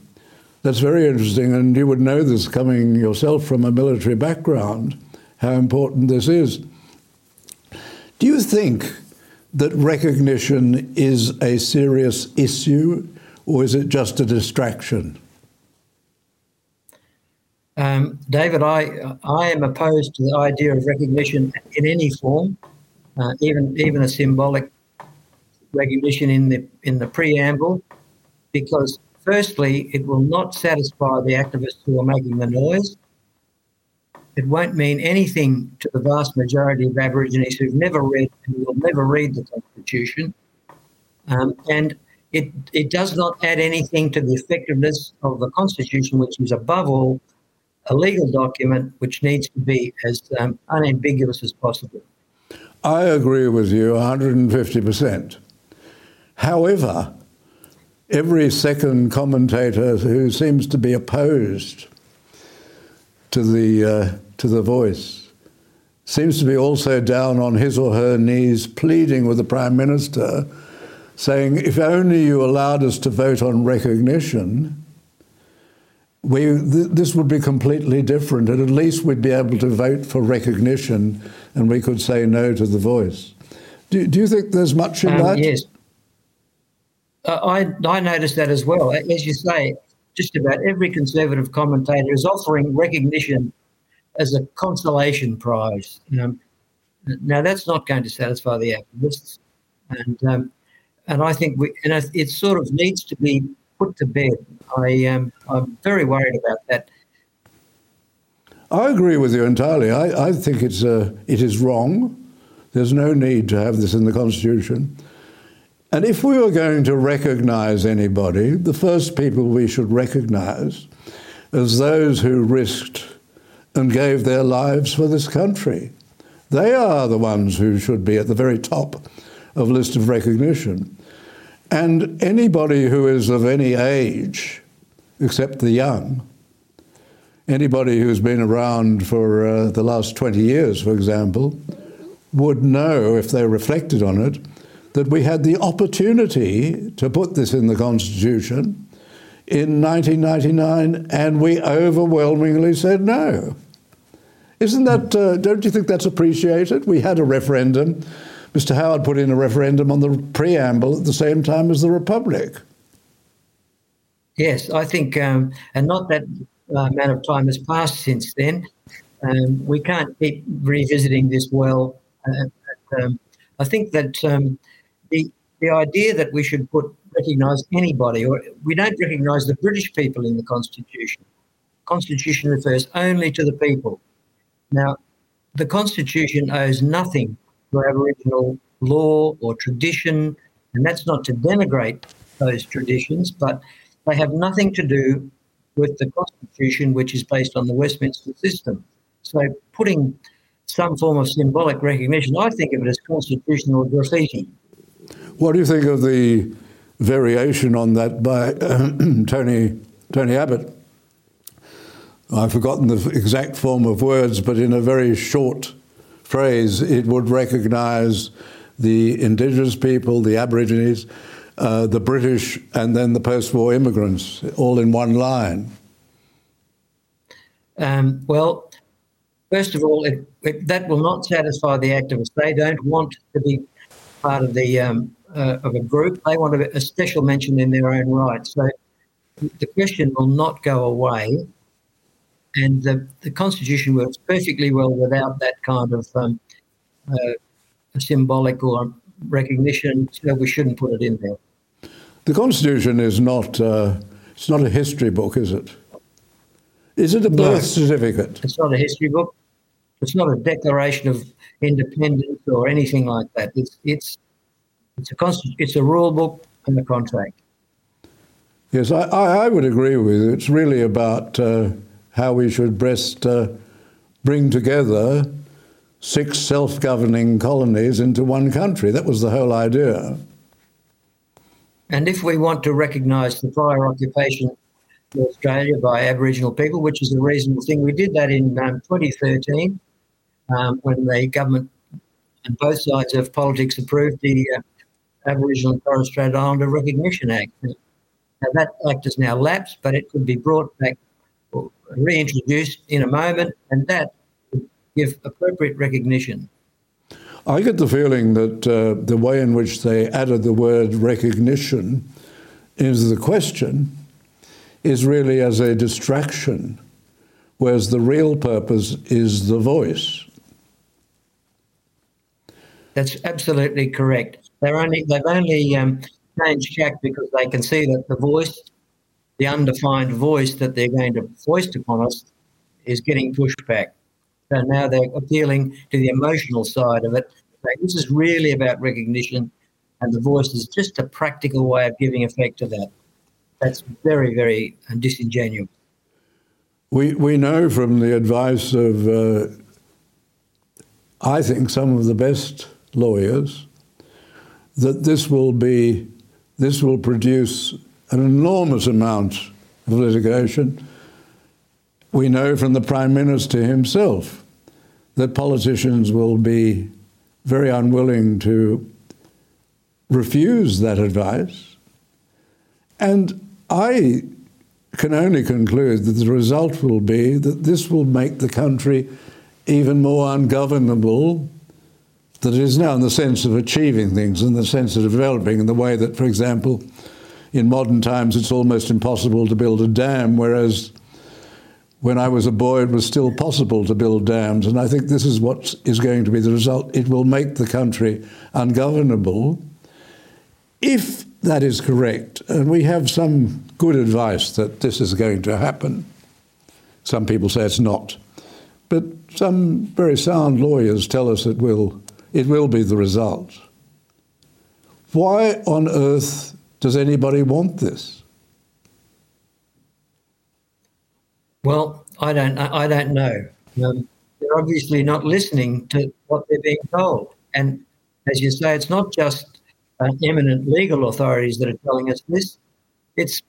That's very interesting. And you would know this coming yourself from a military background, how important this is. Do you think that recognition is a serious issue, or is it just a distraction? Um, David, I I am opposed to the idea of recognition in any form, uh, even even a symbolic recognition in the in the preamble, because firstly, it will not satisfy the activists who are making the noise. It won't mean anything to the vast majority of Aborigines who've never read and will never read the Constitution, um, and it it does not add anything to the effectiveness of the Constitution, which is above all a legal document which needs to be as um, unambiguous as possible. I agree with you 150%. However, every second commentator who seems to be opposed to the, uh, to the voice seems to be also down on his or her knees pleading with the Prime Minister, saying, if only you allowed us to vote on recognition, we, th- this would be completely different, and at least we'd be able to vote for recognition and we could say no to the voice. Do, do you think there's much in um, that? Yes. Uh, I, I noticed that as well. As you say, just about every conservative commentator is offering recognition as a consolation prize. Um, now, that's not going to satisfy the activists. And um, and I think we, and it sort of needs to be put to bed. I am, I'm very worried about that. I agree with you entirely. I, I think it's uh, it is wrong. There's no need to have this in the Constitution. And if we were going to recognise anybody, the first people we should recognise as those who risked and gave their lives for this country. They are the ones who should be at the very top of list of recognition. And anybody who is of any age, except the young, anybody who's been around for uh, the last 20 years, for example, would know, if they reflected on it, that we had the opportunity to put this in the Constitution in 1999 and we overwhelmingly said no. Isn't that, uh, don't you think that's appreciated? We had a referendum. Mr. Howard put in a referendum on the preamble at the same time as the Republic. Yes, I think, um, and not that amount of time has passed since then. Um, we can't keep revisiting this well. Uh, um, I think that um, the the idea that we should put recognise anybody, or we don't recognise the British people in the Constitution. Constitution refers only to the people. Now, the Constitution owes nothing to Aboriginal law or tradition, and that's not to denigrate those traditions, but they have nothing to do with the Constitution, which is based on the Westminster system. So, putting some form of symbolic recognition, I think of it as constitutional graffiti. What do you think of the variation on that by Tony Tony Abbott? I've forgotten the exact form of words, but in a very short phrase, it would recognise the indigenous people, the Aborigines, uh, the British, and then the post war immigrants, all in one line. Um, well, first of all, it, it, that will not satisfy the activists. They don't want to be part of the um, uh, of a group. They want a, a special mention in their own right. So the question will not go away and the, the Constitution works perfectly well without that kind of um, uh, symbolic or recognition. So we shouldn't put it in there. The Constitution is not uh, it's not a history book, is it? Is it a birth no, certificate? It's not a history book. It's not a declaration of independence or anything like that. It's it's it's a consti- it's a rule book and a contract. Yes, I, I, would agree with you. It's really about uh, how we should best uh, bring together six self governing colonies into one country. That was the whole idea. And if we want to recognise the prior occupation of Australia by Aboriginal people, which is a reasonable thing, we did that in um, 2013 um, when the government and both sides of politics approved the uh, Aboriginal and Torres Strait Islander Recognition Act. Now, that act has now lapsed, but it could be brought back or reintroduced in a moment, and that would give appropriate recognition. I get the feeling that uh, the way in which they added the word recognition into the question is really as a distraction, whereas the real purpose is the voice. That's absolutely correct. They're only they've only um, changed track because they can see that the voice the undefined voice that they're going to foist upon us is getting pushed back. So now they're appealing to the emotional side of it. This is really about recognition, and the voice is just a practical way of giving effect to that. That's very, very disingenuous. We, we know from the advice of, uh, I think, some of the best lawyers that this will be, this will produce an enormous amount of litigation. We know from the Prime Minister himself that politicians will be very unwilling to refuse that advice. And I can only conclude that the result will be that this will make the country even more ungovernable than it is now in the sense of achieving things, in the sense of developing, in the way that, for example, in modern times it's almost impossible to build a dam, whereas when I was a boy, it was still possible to build dams. And I think this is what is going to be the result. It will make the country ungovernable. if that is correct, and we have some good advice that this is going to happen, some people say it's not, but some very sound lawyers tell us it will, it will be the result. Why on earth does anybody want this? Well, I don't. I don't know. Um, they're obviously not listening to what they're being told, and as you say, it's not just uh, eminent legal authorities that are telling us this. It's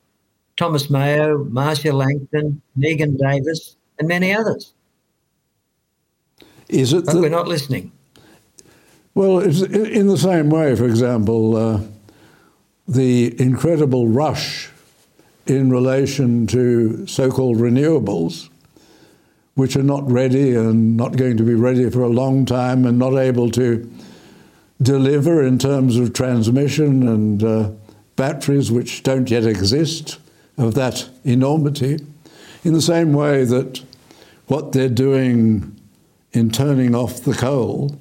Thomas Mayo, Marcia Langton, Megan Davis, and many others. Is it? But we're not listening. Well, it's in the same way, for example, uh, the incredible rush in relation to so called renewables, which are not ready and not going to be ready for a long time and not able to deliver in terms of transmission and uh, batteries which don't yet exist of that enormity, in the same way that what they're doing in turning off the coal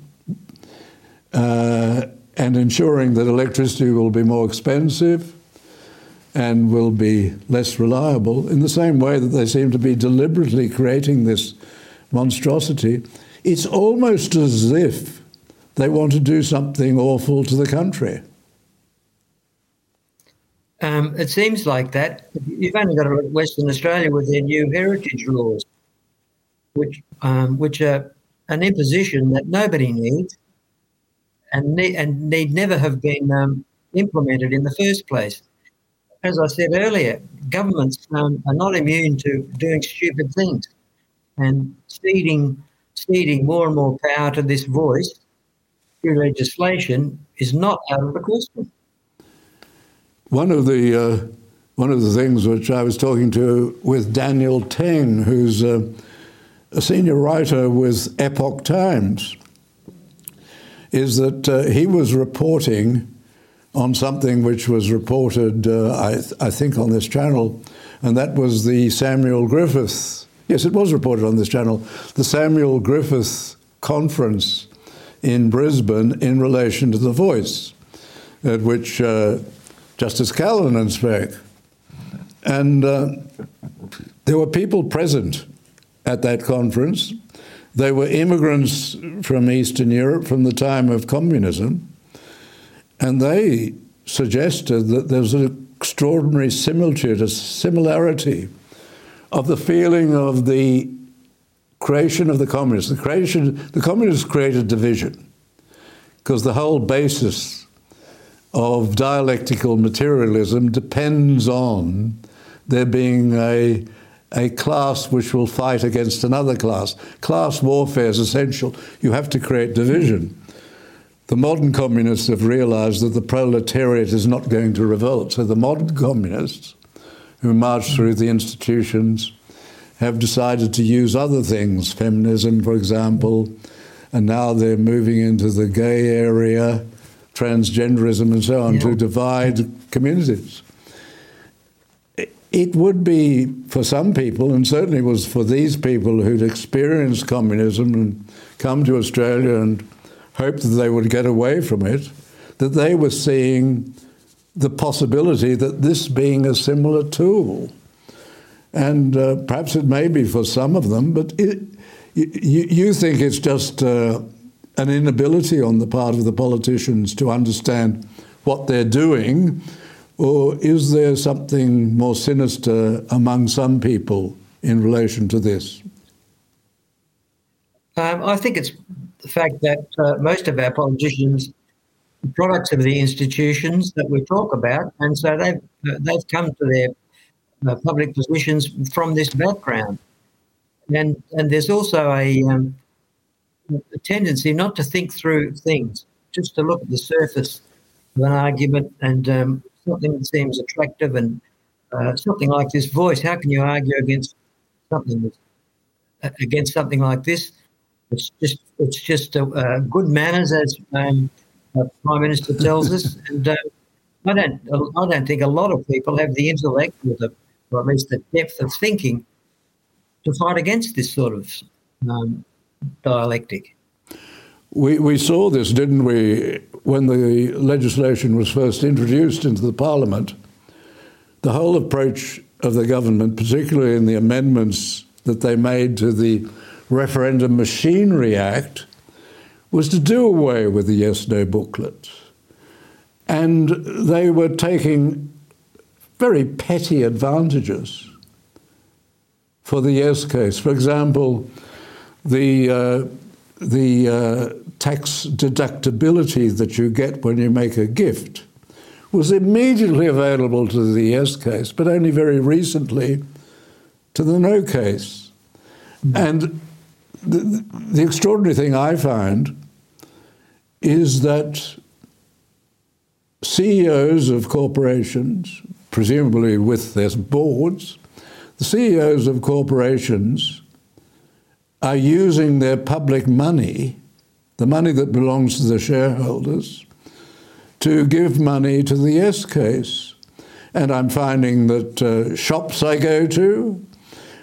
uh, and ensuring that electricity will be more expensive and will be less reliable, in the same way that they seem to be deliberately creating this monstrosity, it's almost as if they want to do something awful to the country. Um, it seems like that. You've only got to look at Western Australia with their new heritage laws, which um, which are an imposition that nobody needs, and need, and need never have been um, implemented in the first place. As I said earlier, governments um, are not immune to doing stupid things, and ceding ceding more and more power to this voice through legislation is not out of the question. One of the uh, one of the things which I was talking to with Daniel Teng, who's uh, a senior writer with Epoch Times, is that uh, he was reporting on something which was reported, uh, I, th- I, think, on this channel, and that was the Samuel Griffith. Yes, it was reported on this channel. The Samuel Griffith conference in Brisbane in relation to The Voice, at which uh, Justice Callinan spoke. And uh, there were people present at that conference. They were immigrants from Eastern Europe from the time of communism, and they suggested that there's an extraordinary similitude, a similarity of the feeling of the creation of the communists. The creation, the communists created division because the whole basis of dialectical materialism depends on there being a a class which will fight against another class. Class warfare is essential. You have to create division. The modern communists have realized that the proletariat is not going to revolt. So the modern communists who march through the institutions have decided to use other things, feminism, for example, and now they're moving into the gay area, transgenderism, and so on, yeah. to divide communities. It would be for some people, and certainly was for these people who'd experienced communism and come to Australia and hoped that they would get away from it, that they were seeing the possibility that this being a similar tool. And uh, perhaps it may be for some of them, but it, you, you think it's just uh, an inability on the part of the politicians to understand what they're doing, or is there something more sinister among some people in relation to this? Um, I think it's the fact that uh, most of our politicians products of the institutions that we talk about, and so they've uh, they've come to their uh, public positions from this background and and there's also a, um, a tendency not to think through things, just to look at the surface of an argument and um, something that seems attractive and uh, something like this voice. How can you argue against something uh, against something like this? It's just it's just a, uh, good manners, as um, Prime Minister tells us, and uh, I don't I don't think a lot of people have the intellect or the or at least the depth of thinking to fight against this sort of um, dialectic. we, we saw this, didn't we, when the legislation was first introduced into the Parliament. The whole approach of the government, particularly in the amendments that they made to the Referendum Machinery Act, was to do away with the yes no booklet. And they were taking very petty advantages for the yes case. For example, the, uh, the uh, tax deductibility that you get when you make a gift was immediately available to the yes case, but only very recently to the no case. Mm. And the, the extraordinary thing I find is that CEOs of corporations, presumably with their boards, the CEOs of corporations are using their public money, the money that belongs to the shareholders, to give money to the yes case. And I'm finding that uh, shops I go to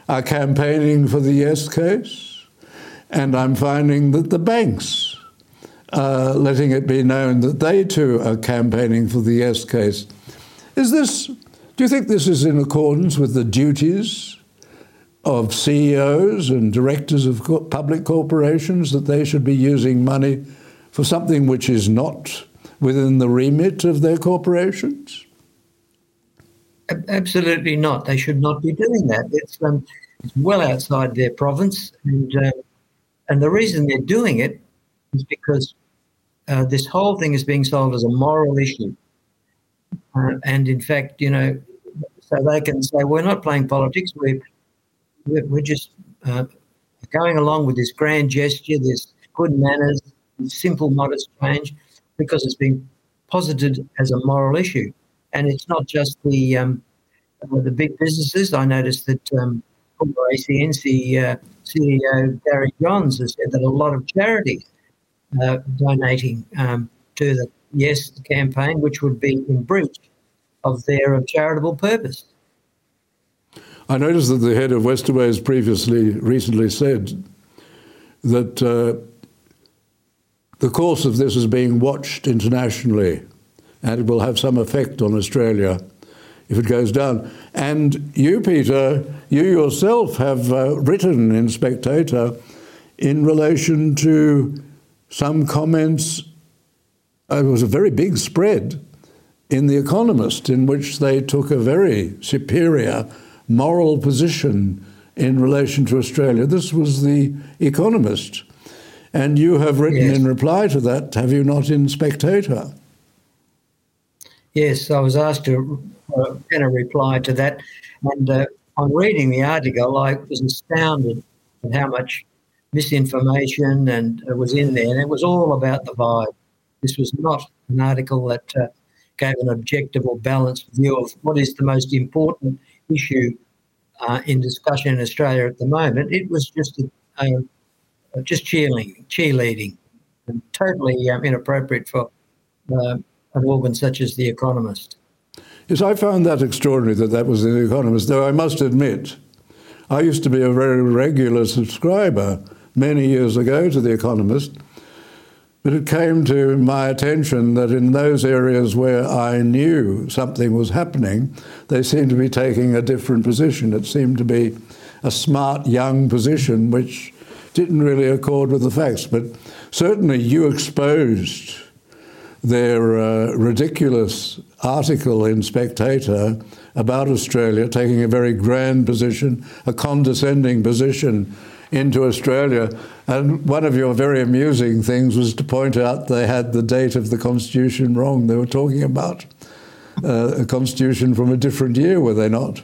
are campaigning for the yes case. And I'm finding that the banks are letting it be known that they too are campaigning for the yes case. Is this, do you think this is in accordance with the duties of CEOs and directors of public corporations that they should be using money for something which is not within the remit of their corporations? Absolutely not. They should not be doing that. It's, um, it's well outside their province, and uh, and the reason they're doing it is because uh, this whole thing is being sold as a moral issue, uh, and in fact, you know, so they can say we're not playing politics. We're we're just uh, going along with this grand gesture, this good manners, simple, modest change because it's been posited as a moral issue. And it's not just the um, uh, the big businesses. I noticed that um, ACNC uh, CEO Gary Johns has said that a lot of charities are donating um, to the Yes campaign, which would be in breach of their charitable purpose. I noticed that the head of Westerways previously recently said that uh, the course of this is being watched internationally and it will have some effect on Australia if it goes down. And you, Peter, you yourself have uh, written in Spectator in relation to some comments. Uh, it was a very big spread in The Economist in which they took a very superior moral position in relation to Australia. This was The Economist. And you have written yes. in reply to that, have you not, in Spectator? Yes, I was asked to uh, pen a reply to that. And uh, on reading the article, I was astounded at how much misinformation and uh, was in there. And it was all about the vibe. This was not an article that uh, gave an objective or balanced view of what is the most important issue uh, in discussion in Australia at the moment. It was just a, a just cheerleading, cheerleading, and totally um, inappropriate for uh, an organ such as The Economist. Yes, I found that extraordinary that that was The Economist, though I must admit, I used to be a very regular subscriber many years ago to The Economist, but it came to my attention that in those areas where I knew something was happening, they seemed to be taking a different position. It seemed to be a smart young position which didn't really accord with the facts. But certainly you exposed their uh, ridiculous article in Spectator about Australia taking a very grand position, a condescending position into Australia. And one of your very amusing things was to point out they had the date of the Constitution wrong. They were talking about uh, a Constitution from a different year, were they not?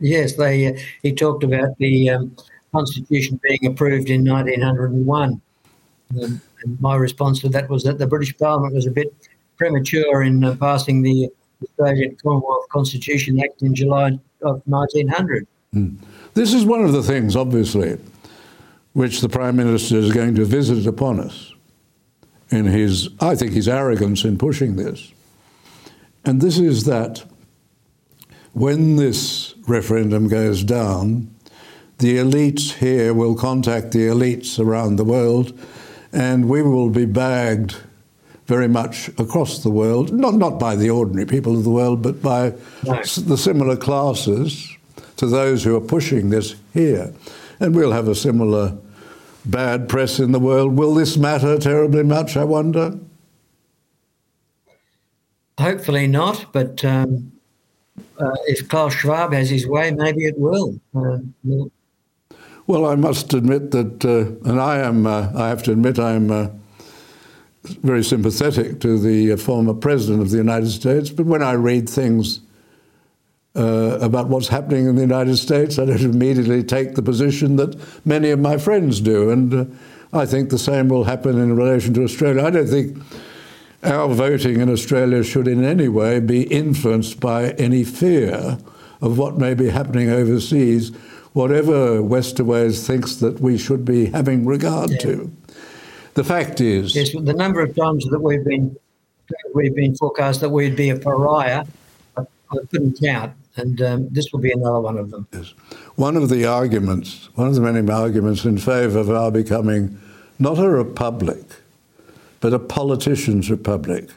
Yes, they. Uh, he talked about the um, Constitution being approved in 1901. Um, my response to that was that the British Parliament was a bit premature in uh, passing the Australian Commonwealth Constitution Act in July of 1900. Mm. This is one of the things, obviously, which the Prime Minister is going to visit upon us in his, I think, his arrogance in pushing this. And this is that when this referendum goes down, the elites here will contact the elites around the world and we will be bagged very much across the world, not, not by the ordinary people of the world, but by the similar classes to those who are pushing this here. And we'll have a similar bad press in the world. Will this matter terribly much, I wonder? Hopefully not, but um, uh, if Klaus Schwab has his way, maybe it will. Uh, we'll- Well, I must admit that, uh, and I am, uh, I have to admit, I'm uh, very sympathetic to the uh, former president of the United States. But when I read things uh, about what's happening in the United States, I don't immediately take the position that many of my friends do. And uh, I think the same will happen in relation to Australia. I don't think our voting in Australia should in any way be influenced by any fear of what may be happening overseas, whatever Westerways thinks that we should be having regard Yeah. to. The fact is, yes, the number of times that we've been we've been forecast that we'd be a pariah, I, I couldn't count, and um, this will be another one of them. one of the arguments, one of the many arguments in favour of our becoming not a republic, but a politician's republic.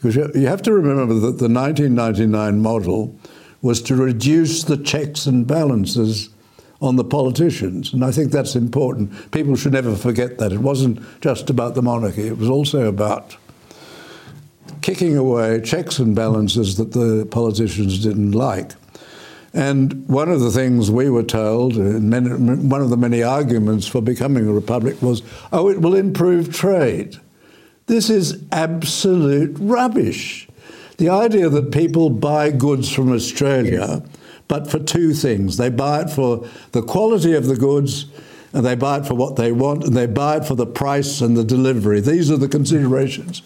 Because you have to remember that the 1999 model was to reduce the checks and balances on the politicians. And I think that's important. People should never forget that. It wasn't just about the monarchy, it was also about kicking away checks and balances that the politicians didn't like. And one of the things we were told, and many, one of the many arguments for becoming a republic was, oh, it will improve trade. This is absolute rubbish. The idea that people buy goods from Australia, but for two things they buy it for the quality of the goods, and they buy it for what they want, and they buy it for the price and the delivery. These are the considerations.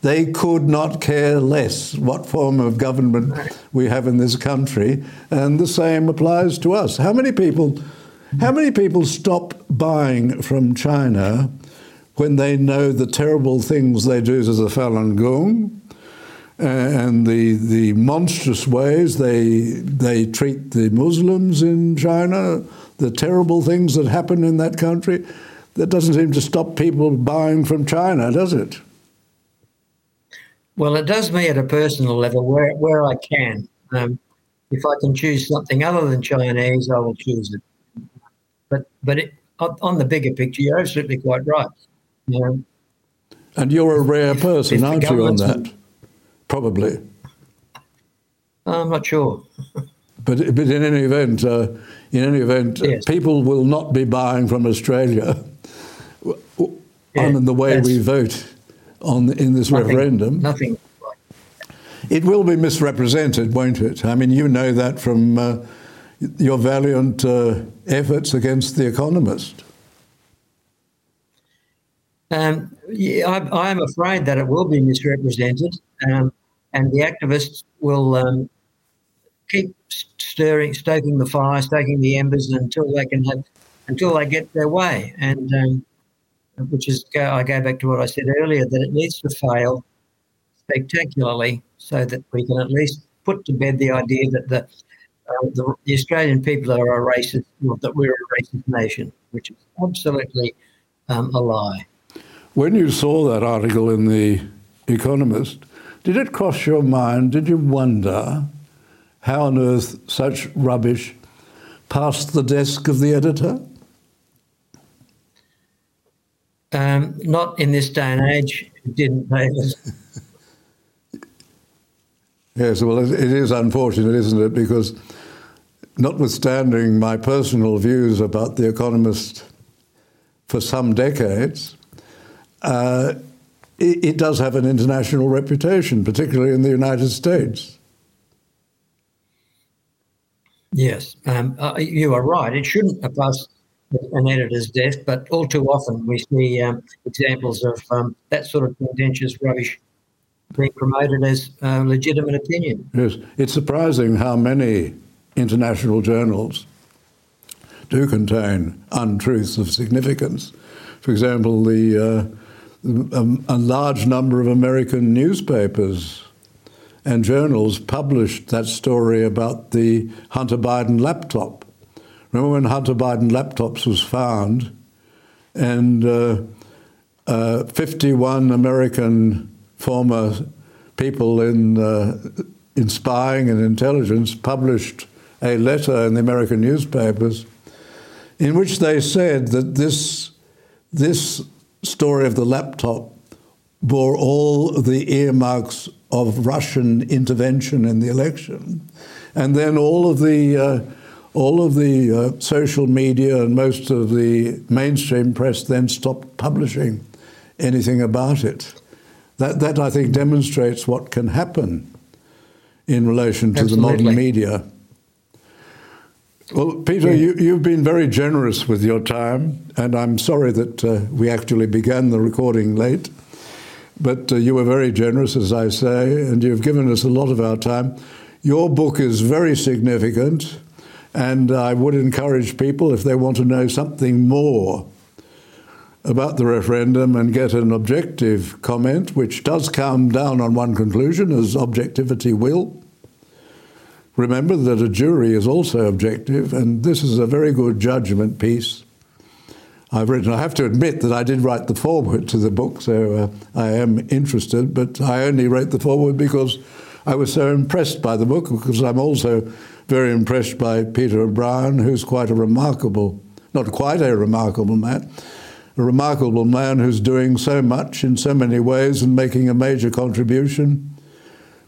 They could not care less what form of government we have in this country, and the same applies to us. How many people, how many people stop buying from China when they know the terrible things they do to the Falun Gong? And the the monstrous ways they they treat the Muslims in China, the terrible things that happen in that country, that doesn't seem to stop people buying from China, does it? Well, it does me at a personal level where, where I can. Um, if I can choose something other than Chinese, I will choose it. But but it, on the bigger picture, you're absolutely quite right. You know, And you're a rare person, if aren't you, on that? Probably. I'm not sure. But, but in any event, uh, in any event, uh, Yes. people will not be buying from Australia w- w- Yeah, on the way we vote on in this Nothing- referendum. Nothing. It will be misrepresented, won't it? I mean, you know that from uh, your valiant uh, efforts against The Economist. Um, yeah, I, am afraid that it will be misrepresented, um, and the activists will um, keep stirring, stoking the fire, stoking the embers until they can have, until they get their way. And um, which is, I go back to what I said earlier, that it needs to fail spectacularly so that we can at least put to bed the idea that the uh, the, the Australian people are a racist, that we're a racist nation, which is absolutely um, a lie. When you saw that article in The Economist, did it cross your mind? Did you wonder how on earth such rubbish passed the desk of the editor? Um, not in this day and age. It didn't, David. Yes, well, it, it is unfortunate, isn't it? Because notwithstanding my personal views about The Economist for some decades, uh, it, it does have an international reputation, particularly in the United States. Yes, um, uh, you are right. It shouldn't have passed an editor's desk, but all too often we see um, examples of um, that sort of contentious rubbish being promoted as uh, legitimate opinion. Yes, it's surprising how many international journals do contain untruths of significance. For example, the, uh, um, a large number of American newspapers and journals published that story about the Hunter Biden laptop. Remember when Hunter Biden laptops was found, and uh, uh, 51 American former people in, uh, in spying and intelligence published a letter in the American newspapers in which they said that this, this story of the laptop bore all the earmarks of Russian intervention in the election. And then all of the, uh, all of the uh, social media and most of the mainstream press then stopped publishing anything about it. That, that I think demonstrates what can happen in relation to Absolutely. the modern media. Well, Peter, yeah. you, have been very generous with your time, and I'm sorry that uh, we actually began the recording late. But uh, you were very generous, as I say, and you've given us a lot of our time. Your book is very significant, and I would encourage people, if they want to know something more about the referendum and get an objective comment, which does come down on one conclusion, as objectivity will. Remember that a jury is also objective, and this is a very good judgment piece. I've written. I have to admit that I did write the foreword to the book, so uh, I am interested. But I only wrote the foreword because I was so impressed by the book. Because I'm also very impressed by Peter O'Brien, who's quite a remarkable, not quite a remarkable man, a remarkable man who's doing so much in so many ways and making a major contribution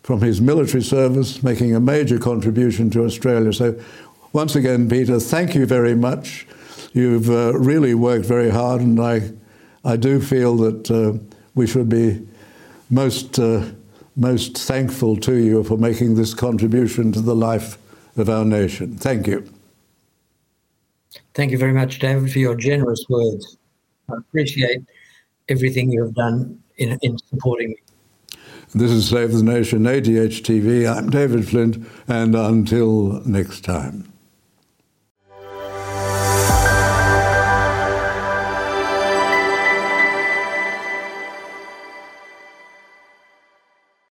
from his military service, making a major contribution to Australia. So, once again, Peter, thank you very much. You've uh, really worked very hard, and I, I do feel that uh, we should be most, uh, most thankful to you for making this contribution to the life of our nation. Thank you. Thank you very much, David, for your generous words. I appreciate everything you have done in, in supporting me. This is Save the Nation, ADH TV. I'm David Flint, and until next time.